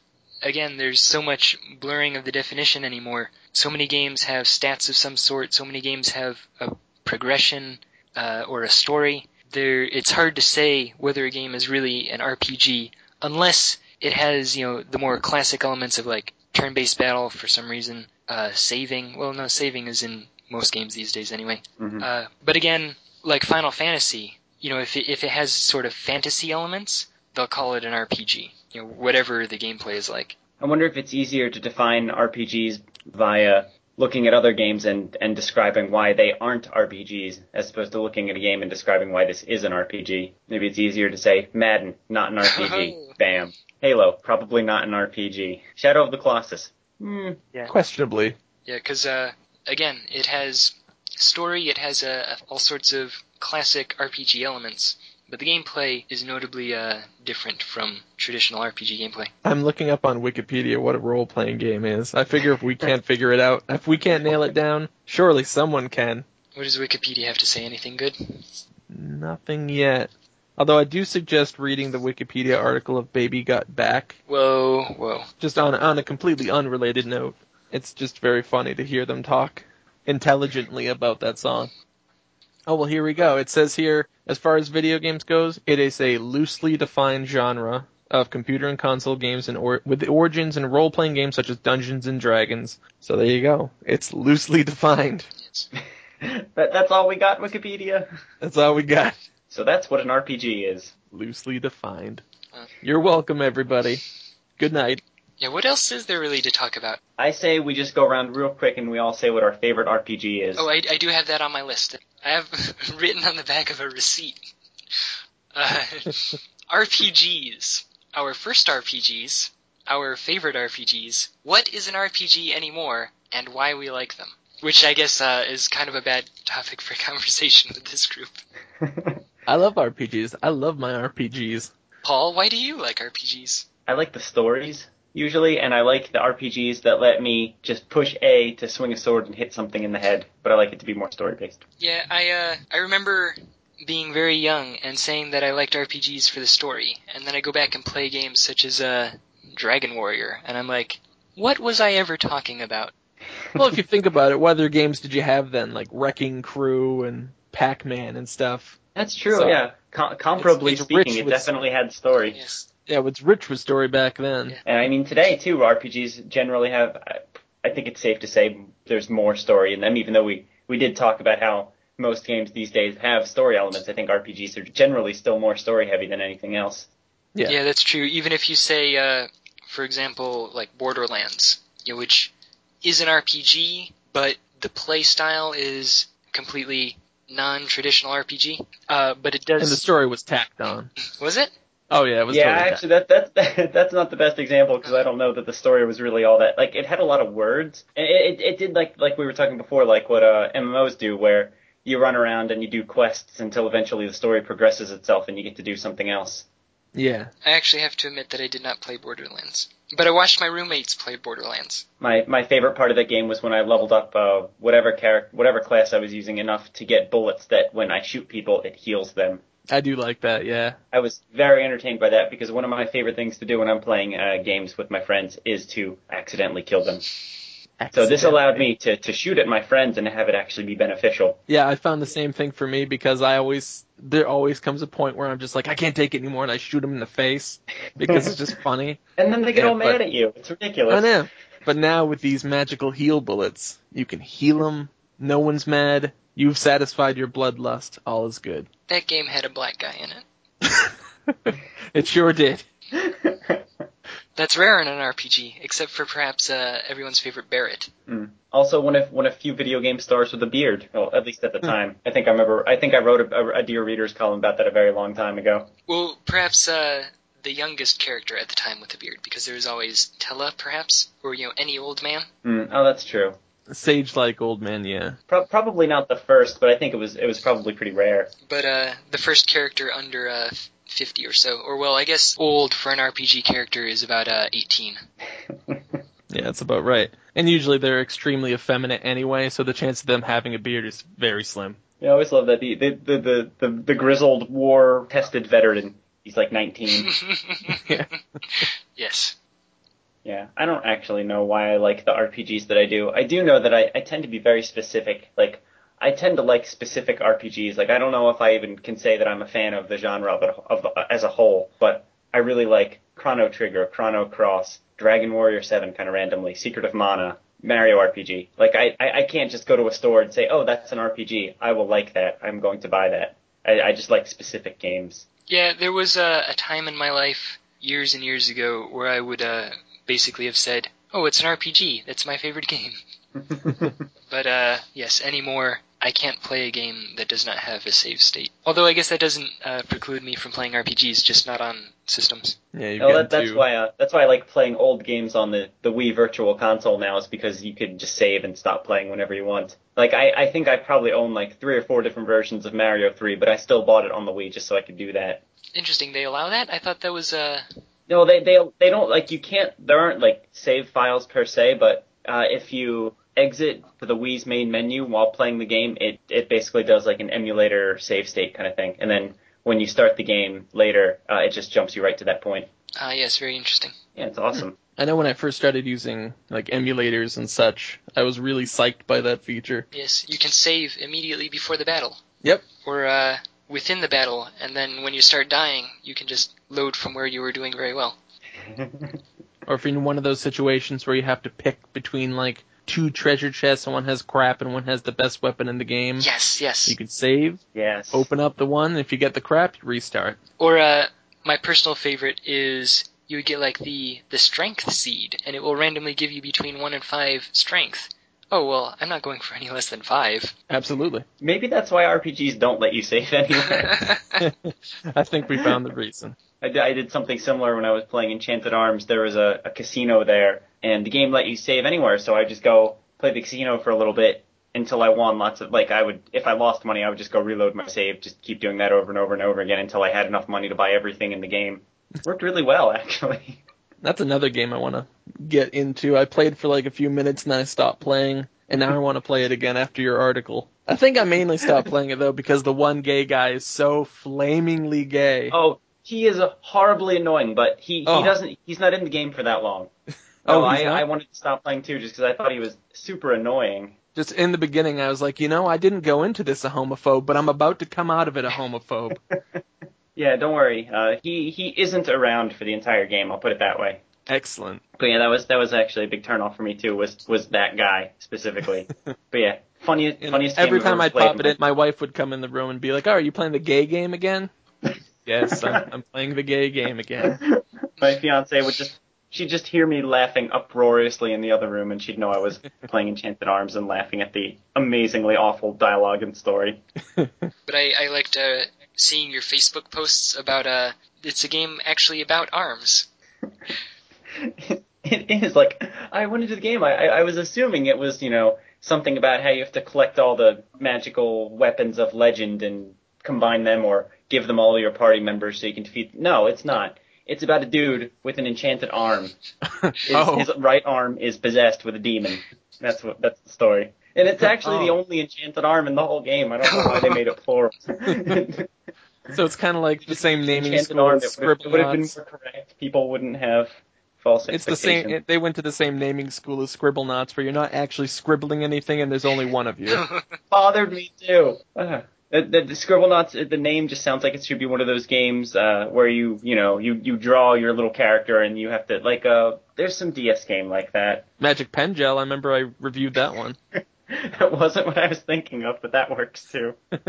[SPEAKER 1] again, there's so much blurring of the definition anymore. So many games have stats of some sort. So many games have a progression uh, or a story. There, it's hard to say whether a game is really an RPG unless it has, you know, the more classic elements of like turn-based battle for some reason, uh, saving. Well, no, saving is in most games these days anyway.
[SPEAKER 4] Mhm.
[SPEAKER 1] Uh, but again, like Final Fantasy, you know, if it, if it has sort of fantasy elements, they'll call it an RPG. You know, whatever the gameplay is like.
[SPEAKER 4] I wonder if it's easier to define RPGs via looking at other games and, and describing why they aren't RPGs as opposed to looking at a game and describing why this is an RPG. Maybe it's easier to say Madden, not an RPG. Bam. Halo, probably not an RPG. Shadow of the Colossus. Hmm.
[SPEAKER 2] Questionably.
[SPEAKER 1] Yeah, because uh, again, it has story, it has uh, all sorts of classic RPG elements, but the gameplay is notably uh, different from traditional RPG gameplay.
[SPEAKER 2] I'm looking up on Wikipedia what a role playing game is. I figure if we can't figure it out, if we can't nail it down, surely someone can.
[SPEAKER 1] What does Wikipedia have to say? Anything good?
[SPEAKER 2] Nothing yet. Although I do suggest reading the Wikipedia article of Baby Got Back,
[SPEAKER 1] Whoa, whoa.
[SPEAKER 2] just on on a completely unrelated note. It's just very funny to hear them talk intelligently about that song. Oh well, here we go. It says here, as far as video games goes, it is a loosely defined genre of computer and console games and or- with origins in role-playing games such as Dungeons and Dragons. So there you go. It's loosely defined.
[SPEAKER 4] That, that's all we got, Wikipedia?
[SPEAKER 2] That's all we got.
[SPEAKER 4] So that's what an RPG is.
[SPEAKER 2] Loosely defined. You're welcome, everybody. Good night.
[SPEAKER 1] Yeah, what else is there really to talk about?
[SPEAKER 4] I say we just go around real quick and we all say what our favorite RPG is.
[SPEAKER 1] Oh, I, I do have that on my list. I have written on the back of a receipt. Uh, RPGs. Our first RPGs. Our favorite RPGs. What is an RPG anymore, and why we like them? Which I guess uh, is kind of a bad topic for conversation with this group.
[SPEAKER 2] I love RPGs. I love my RPGs.
[SPEAKER 1] Paul, why do you like RPGs?
[SPEAKER 4] I like the stories usually, and I like the RPGs that let me just push A to swing a sword and hit something in the head. But I like it to be more story based.
[SPEAKER 1] Yeah, I uh, I remember being very young and saying that I liked RPGs for the story, and then I go back and play games such as uh, Dragon Warrior, and I'm like, what was I ever talking about?
[SPEAKER 2] Well, if you think about it, what other games did you have then? Like Wrecking Crew and Pac-Man and stuff.
[SPEAKER 4] That's true.
[SPEAKER 2] So,
[SPEAKER 4] yeah, Com- comparably
[SPEAKER 2] it's
[SPEAKER 4] speaking, it
[SPEAKER 2] with-
[SPEAKER 4] definitely had story.
[SPEAKER 1] Yes.
[SPEAKER 2] Yeah, it was rich with story back then.
[SPEAKER 4] And I mean, today too, RPGs generally have. I- I think it's safe to say there's more story in them. Even though we we did talk about how most games these days have story elements, I think RPGs are generally still more story heavy than anything else.
[SPEAKER 2] Yeah.
[SPEAKER 1] Yeah, that's true. Even if you say, uh, for example, like Borderlands, you know, which is an RPG, but the play style is completely non-traditional RPG. Uh, but it does.
[SPEAKER 2] And the story was tacked on.
[SPEAKER 1] was it?
[SPEAKER 2] Oh yeah, it was
[SPEAKER 4] yeah,
[SPEAKER 2] totally
[SPEAKER 4] actually, that that's that's not the best example because I don't know that the story was really all that. Like, it had a lot of words. It, it it did like like we were talking before, like what uh, MMOs do, where you run around and you do quests until eventually the story progresses itself and you get to do something else.
[SPEAKER 2] Yeah.
[SPEAKER 1] I actually have to admit that I did not play Borderlands, but I watched my roommates play Borderlands.
[SPEAKER 4] My my favorite part of that game was when I leveled up uh, whatever character, whatever class I was using enough to get bullets that when I shoot people, it heals them.
[SPEAKER 2] I do like that, yeah.
[SPEAKER 4] I was very entertained by that because one of my favorite things to do when I'm playing uh, games with my friends is to accidentally kill them. So this allowed me to, to shoot at my friends and have it actually be beneficial.
[SPEAKER 2] Yeah, I found the same thing for me because I always there always comes a point where I'm just like I can't take it anymore and I shoot them in the face because it's just funny.
[SPEAKER 4] And then they get
[SPEAKER 2] Yeah,
[SPEAKER 4] all mad
[SPEAKER 2] but-
[SPEAKER 4] at you. It's ridiculous.
[SPEAKER 2] I know. But now with these magical heal bullets, you can heal them. No one's mad. You've satisfied your bloodlust. All is good.
[SPEAKER 1] That game had a black guy in it.
[SPEAKER 2] it sure did.
[SPEAKER 1] That's rare in an RPG, except for perhaps uh, everyone's favorite Barret.
[SPEAKER 4] Mm. Also, one of one of few video game stars with a beard. Well, at least at the time. I think I remember. I think I wrote a, a Dear Readers column about that a very long time ago.
[SPEAKER 1] Well, perhaps uh, the youngest character at the time with a beard, because there was always Tellah, perhaps, or you know any old man.
[SPEAKER 4] Mm. Oh, that's true.
[SPEAKER 2] Sage like old man, yeah.
[SPEAKER 4] Pro- probably not the first, but I think it was it was probably pretty rare.
[SPEAKER 1] But uh, the first character under uh, 50 or so, or well, I guess old for an RPG character is about uh, 18.
[SPEAKER 2] Yeah, that's about right. And usually they're extremely effeminate anyway, so the chance of them having a beard is very slim.
[SPEAKER 4] Yeah, I always love that the the the the, the, the grizzled war tested veteran. He's like 19.
[SPEAKER 2] Yeah.
[SPEAKER 1] yes.
[SPEAKER 4] Yeah, I don't actually know why I like the RPGs that I do. I do know that I, I tend to be very specific. Like, I tend to like specific RPGs. Like, I don't know if I even can say that I'm a fan of the genre of, of as a whole, but I really like Chrono Trigger, Chrono Cross, Dragon Warrior 7 kind of randomly, Secret of Mana, Mario RPG. Like, I, I, I can't just go to a store and say, oh, that's an RPG. I will like that. I'm going to buy that. I, I just like specific games.
[SPEAKER 1] Yeah, there was a, a time in my life years and years ago where I would uh, basically have said, "Oh, it's an RPG. That's my favorite game." But uh, yes, anymore, I can't play a game that does not have a save state. Although I guess that doesn't uh, preclude me from playing RPGs, just not on systems.
[SPEAKER 2] Yeah, you've
[SPEAKER 4] Oh,
[SPEAKER 2] got
[SPEAKER 4] that, that's
[SPEAKER 2] to.
[SPEAKER 4] why uh, that's why I like playing old games on the the Wii Virtual Console now. Is because you could just save and stop playing whenever you want. Like I, I think I probably own like three or four different versions of Mario 3, but I still bought it on the Wii just so I could do that.
[SPEAKER 1] Interesting. They allow that? I thought that was uh.
[SPEAKER 4] No, they they they don't like you can't. There aren't like save files per se, but uh, if you exit to the Wii's main menu while playing the game, it it basically does like an emulator save state kind of thing, and then when you start the game later, uh, it just jumps you right to that point.
[SPEAKER 1] Ah, yes, very interesting.
[SPEAKER 4] Yeah, it's awesome.
[SPEAKER 2] I know when I first started using like emulators and such, I was really psyched by that feature.
[SPEAKER 1] Yes, you can save immediately before the battle.
[SPEAKER 2] Yep.
[SPEAKER 1] Or uh, within the battle, and then when you start dying, you can just load from where you were doing very well.
[SPEAKER 2] Or if you're in one of those situations where you have to pick between like two treasure chests and one has crap and one has the best weapon in the game,
[SPEAKER 1] Yes, yes.
[SPEAKER 2] you can save,
[SPEAKER 4] yes.
[SPEAKER 2] open up the one, if you get the crap, you restart.
[SPEAKER 1] Or uh, my personal favorite is you would get like the the strength seed, and it will randomly give you between one and five strength. Oh well, I'm not going for any less than five.
[SPEAKER 2] Absolutely.
[SPEAKER 4] Maybe that's why RPGs don't let you save anywhere.
[SPEAKER 2] I think we found the reason.
[SPEAKER 4] I did, something similar when I was playing Enchanted Arms. There was a, a casino there, and the game let you save anywhere, so I just go play the casino for a little bit until I won lots of, like, I would, if I lost money, I would just go reload my save, just keep doing that over and over and over again until I had enough money to buy everything in the game. Worked really well, actually.
[SPEAKER 2] That's another game I want to get into. I played for like a few minutes and then I stopped playing, and now I want to play it again after your article. I think I mainly stopped playing it though because the one gay guy is so flamingly gay.
[SPEAKER 4] Oh, he is a horribly annoying, but he,
[SPEAKER 2] Oh.
[SPEAKER 4] he doesn't, he's not in the game for that long.
[SPEAKER 2] Oh,
[SPEAKER 4] No, I. I wanted to stop playing too just because I thought he was super annoying.
[SPEAKER 2] Just in the beginning, I was like, you know, I didn't go into this a homophobe, but I'm about to come out of it a homophobe.
[SPEAKER 4] Yeah, don't worry. Uh, he, he isn't around for the entire game, I'll put it that way.
[SPEAKER 2] Excellent.
[SPEAKER 4] But yeah, that was that was actually a big turnoff for me too. Was was that guy specifically? but yeah, funniest
[SPEAKER 2] You know,
[SPEAKER 4] funniest
[SPEAKER 2] every time I'd pop it in, my wife would come in the room and be like, "Oh, are you playing the gay game again?" Yes, I'm, I'm playing the gay game again.
[SPEAKER 4] my fiance would just she'd just hear me laughing uproariously in the other room, and she'd know I was playing Enchanted Arms and laughing at the amazingly awful dialogue and story.
[SPEAKER 1] But I, I liked uh, seeing your Facebook posts about uh, it's a game actually about arms.
[SPEAKER 4] it is like I went into the game. I, I I was assuming it was you know something about how you have to collect all the magical weapons of legend and combine them or give them all to your party members so you can defeat. No, it's not. It's about a dude with an enchanted arm. His,
[SPEAKER 2] oh,
[SPEAKER 4] his right arm is possessed with a demon. That's what that's the story. And it's actually the
[SPEAKER 2] Oh.
[SPEAKER 4] only enchanted arm in the whole game. I don't know why they made it plural.
[SPEAKER 2] so it's kind of like the same naming
[SPEAKER 4] enchanted
[SPEAKER 2] school
[SPEAKER 4] arm.
[SPEAKER 2] as
[SPEAKER 4] It would, would have been more correct. People wouldn't have false
[SPEAKER 2] It's the same. It, they went to the same naming school as Scribblenauts, where you're not actually scribbling anything, and there's only one of you.
[SPEAKER 4] bothered me too. Uh, the, the, the Scribblenauts, the name just sounds like it should be one of those games uh, where you, you know, you you draw your little character and you have to like uh, there's some DS game like that.
[SPEAKER 2] Magic Pengel. I remember I reviewed that one.
[SPEAKER 4] that wasn't what I was thinking of, but that works too.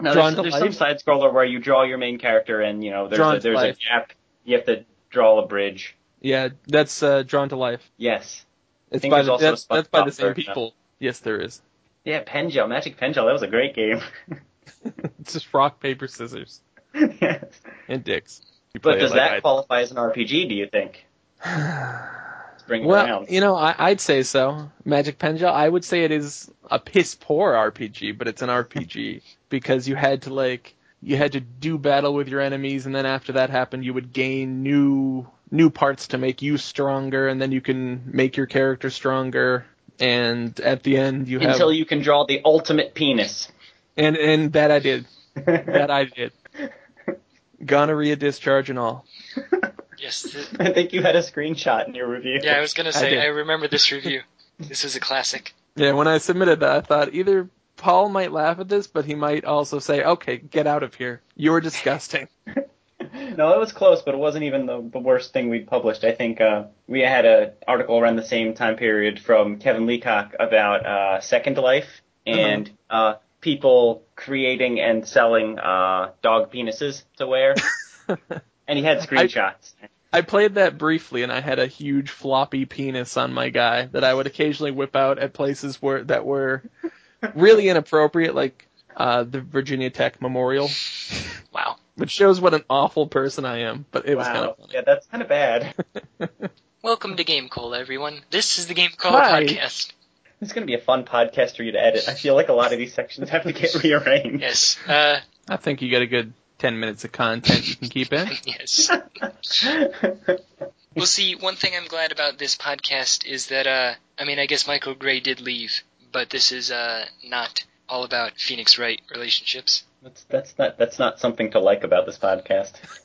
[SPEAKER 4] No,
[SPEAKER 2] Drawn
[SPEAKER 4] there's,
[SPEAKER 2] to
[SPEAKER 4] there's some side scroller where you draw your main character and you know there's
[SPEAKER 2] Drawn
[SPEAKER 4] a, there's a gap. You have to draw a bridge.
[SPEAKER 2] yeah, that's uh, Drawn to Life.
[SPEAKER 4] Yes.
[SPEAKER 2] It's by the,
[SPEAKER 4] also
[SPEAKER 2] that's, that's by the same people. Yes, there is.
[SPEAKER 4] Yeah, Pengel, Magic Pengel, that was a great game.
[SPEAKER 2] It's just rock paper scissors
[SPEAKER 4] yes.
[SPEAKER 2] and dicks. You
[SPEAKER 4] But does
[SPEAKER 2] like
[SPEAKER 4] that
[SPEAKER 2] I-
[SPEAKER 4] qualify as an RPG? Do you think? Let's bring it
[SPEAKER 2] Well,
[SPEAKER 4] around.
[SPEAKER 2] you know, I, I'd say so. Magic Pengel, I would say it is a piss poor RPG, but it's an RPG because you had to like you had to do battle with your enemies, and then after that happened, you would gain new new parts to make you stronger, and then you can make your character stronger. And at the end, you have
[SPEAKER 4] Until you can draw the ultimate penis.
[SPEAKER 2] And and that I did, that I did, gonorrhea discharge and all.
[SPEAKER 1] yes. th-
[SPEAKER 4] I think you had a screenshot in your review.
[SPEAKER 1] yeah, I was gonna say
[SPEAKER 2] did.
[SPEAKER 1] I, remember this review. This is a classic.
[SPEAKER 2] Yeah, when I submitted that, I thought either Paul might laugh at this, but he might also say, "Okay, get out of here. You're disgusting."
[SPEAKER 4] no, it was close, but it wasn't even the, the worst thing we'd published. I think uh, we had an article around the same time period from Kevin Leacock about uh, Second Life and uh, people creating and selling uh, dog penises to wear. and he had screenshots.
[SPEAKER 2] I played that briefly, and I had a huge floppy penis on my guy that I would occasionally whip out at places where that were really inappropriate, like uh, the Virginia Tech Memorial,
[SPEAKER 1] Wow.
[SPEAKER 2] which shows what an awful person I am. But it was
[SPEAKER 4] wow.
[SPEAKER 2] kind of funny.
[SPEAKER 4] Yeah, that's kind of bad.
[SPEAKER 1] Welcome to GameCola, everyone. This is the GameCola
[SPEAKER 2] Hi.
[SPEAKER 1] podcast.
[SPEAKER 4] It's going to be a fun podcast for you to edit. I feel like a lot of these sections have to get rearranged.
[SPEAKER 1] Yes. Uh,
[SPEAKER 2] I think you got a good ten minutes of content you can keep in.
[SPEAKER 1] yes. Well, see, one thing I'm glad about this podcast is that, uh, I mean, I guess Michael Gray did leave, but this is, uh, not all about Phoenix Wright relationships.
[SPEAKER 4] That's that's not that's not something to like about this podcast.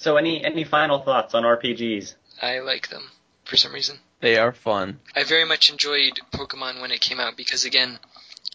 [SPEAKER 4] So any any final thoughts on RPGs?
[SPEAKER 1] I like them, for some reason.
[SPEAKER 2] They are fun.
[SPEAKER 1] I very much enjoyed Pokemon when it came out because, again,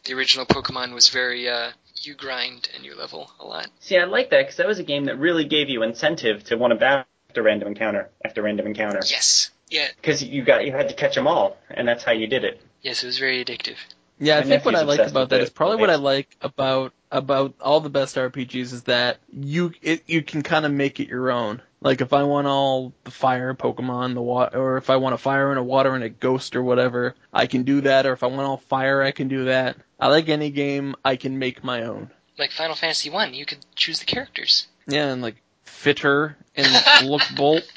[SPEAKER 1] the original Pokemon was very, uh, you grind and you level a lot.
[SPEAKER 4] See, I like that because that was a game that really gave you incentive to want to battle after random encounter after random encounter
[SPEAKER 1] Yes. Yeah.
[SPEAKER 4] because you got you had to catch them all, and that's how you did it.
[SPEAKER 1] Yes, it was very addictive.
[SPEAKER 2] Yeah, I
[SPEAKER 4] My
[SPEAKER 2] think what I like about
[SPEAKER 4] with
[SPEAKER 2] that
[SPEAKER 4] it.
[SPEAKER 2] is probably what I like about about all the best RPGs is that you it, you can kind of make it your own. Like if I want all the fire Pokemon, the water, or if I want a fire and a water and a ghost or whatever, I can do that. Or if I want all fire, I can do that. I like any game I can make my own.
[SPEAKER 1] Like Final Fantasy One, you could choose the characters.
[SPEAKER 2] Yeah, and like fitter and look bolt.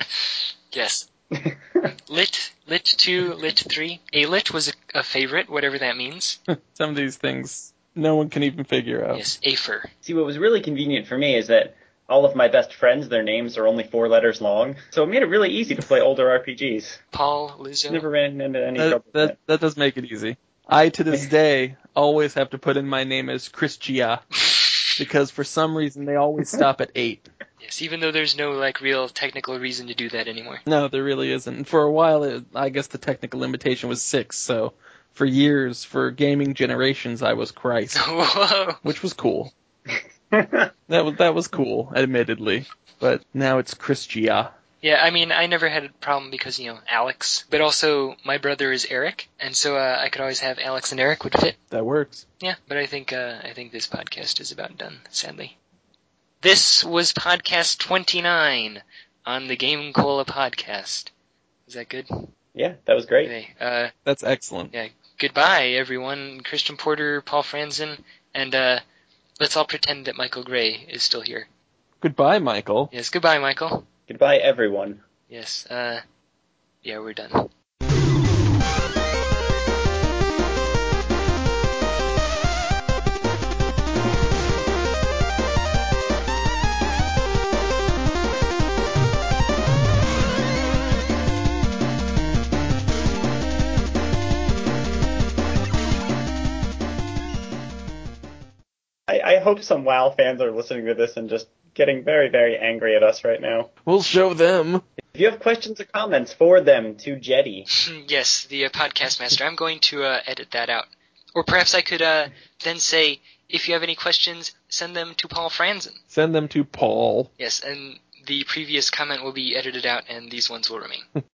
[SPEAKER 1] Yes. lit, lit two, lit three. A lit was a, a favorite, whatever that means.
[SPEAKER 2] Some of these things no one can even figure out.
[SPEAKER 1] Yes, Afer.
[SPEAKER 4] See, what was really convenient for me is that all of my best friends, their names are only four letters long, so it made it really easy to play older RPGs.
[SPEAKER 1] Paul, Lizzo.
[SPEAKER 4] Never ran into any
[SPEAKER 2] That,
[SPEAKER 4] trouble. with
[SPEAKER 2] that that does make it easy. I to this day always have to put in my name as Christia because for some reason they always stop at eight.
[SPEAKER 1] Yes, even though there's no like real technical reason to do that anymore.
[SPEAKER 2] No, there really isn't. And for a while, it, I guess the technical limitation was six. So for years, for gaming generations, I was Christ,
[SPEAKER 1] Whoa.
[SPEAKER 2] which was cool. That was that was cool, admittedly. But now it's Christia.
[SPEAKER 1] Yeah, I mean, I never had a problem because, you know, Alex, but also my brother is Eric, and so uh, I could always have Alex and Eric would fit.
[SPEAKER 2] That works.
[SPEAKER 1] Yeah, but I think uh, I think this podcast is about done, sadly. This was podcast 29 on the GameCola podcast. Is that good?
[SPEAKER 4] yeah, that was great.
[SPEAKER 1] Okay, uh,
[SPEAKER 2] That's excellent. Yeah.
[SPEAKER 1] goodbye, everyone. Christian Porter, Paul Franzen, and uh, let's all pretend that Michael Gray is still here.
[SPEAKER 2] Goodbye, Michael.
[SPEAKER 1] Yes, goodbye, Michael.
[SPEAKER 4] Goodbye, everyone.
[SPEAKER 1] Yes, uh, yeah, we're done.
[SPEAKER 4] Hope some WoW fans are listening to this and just getting very, very angry at us right now.
[SPEAKER 2] We'll show them.
[SPEAKER 4] If you have questions or comments, forward them to Jeddy.
[SPEAKER 1] yes, the uh, podcast master. I'm going to uh, edit that out. Or perhaps I could uh, then say, if you have any questions, send them to Paul Franzen.
[SPEAKER 2] Send them to Paul.
[SPEAKER 1] Yes, and the previous comment will be edited out, and these ones will remain.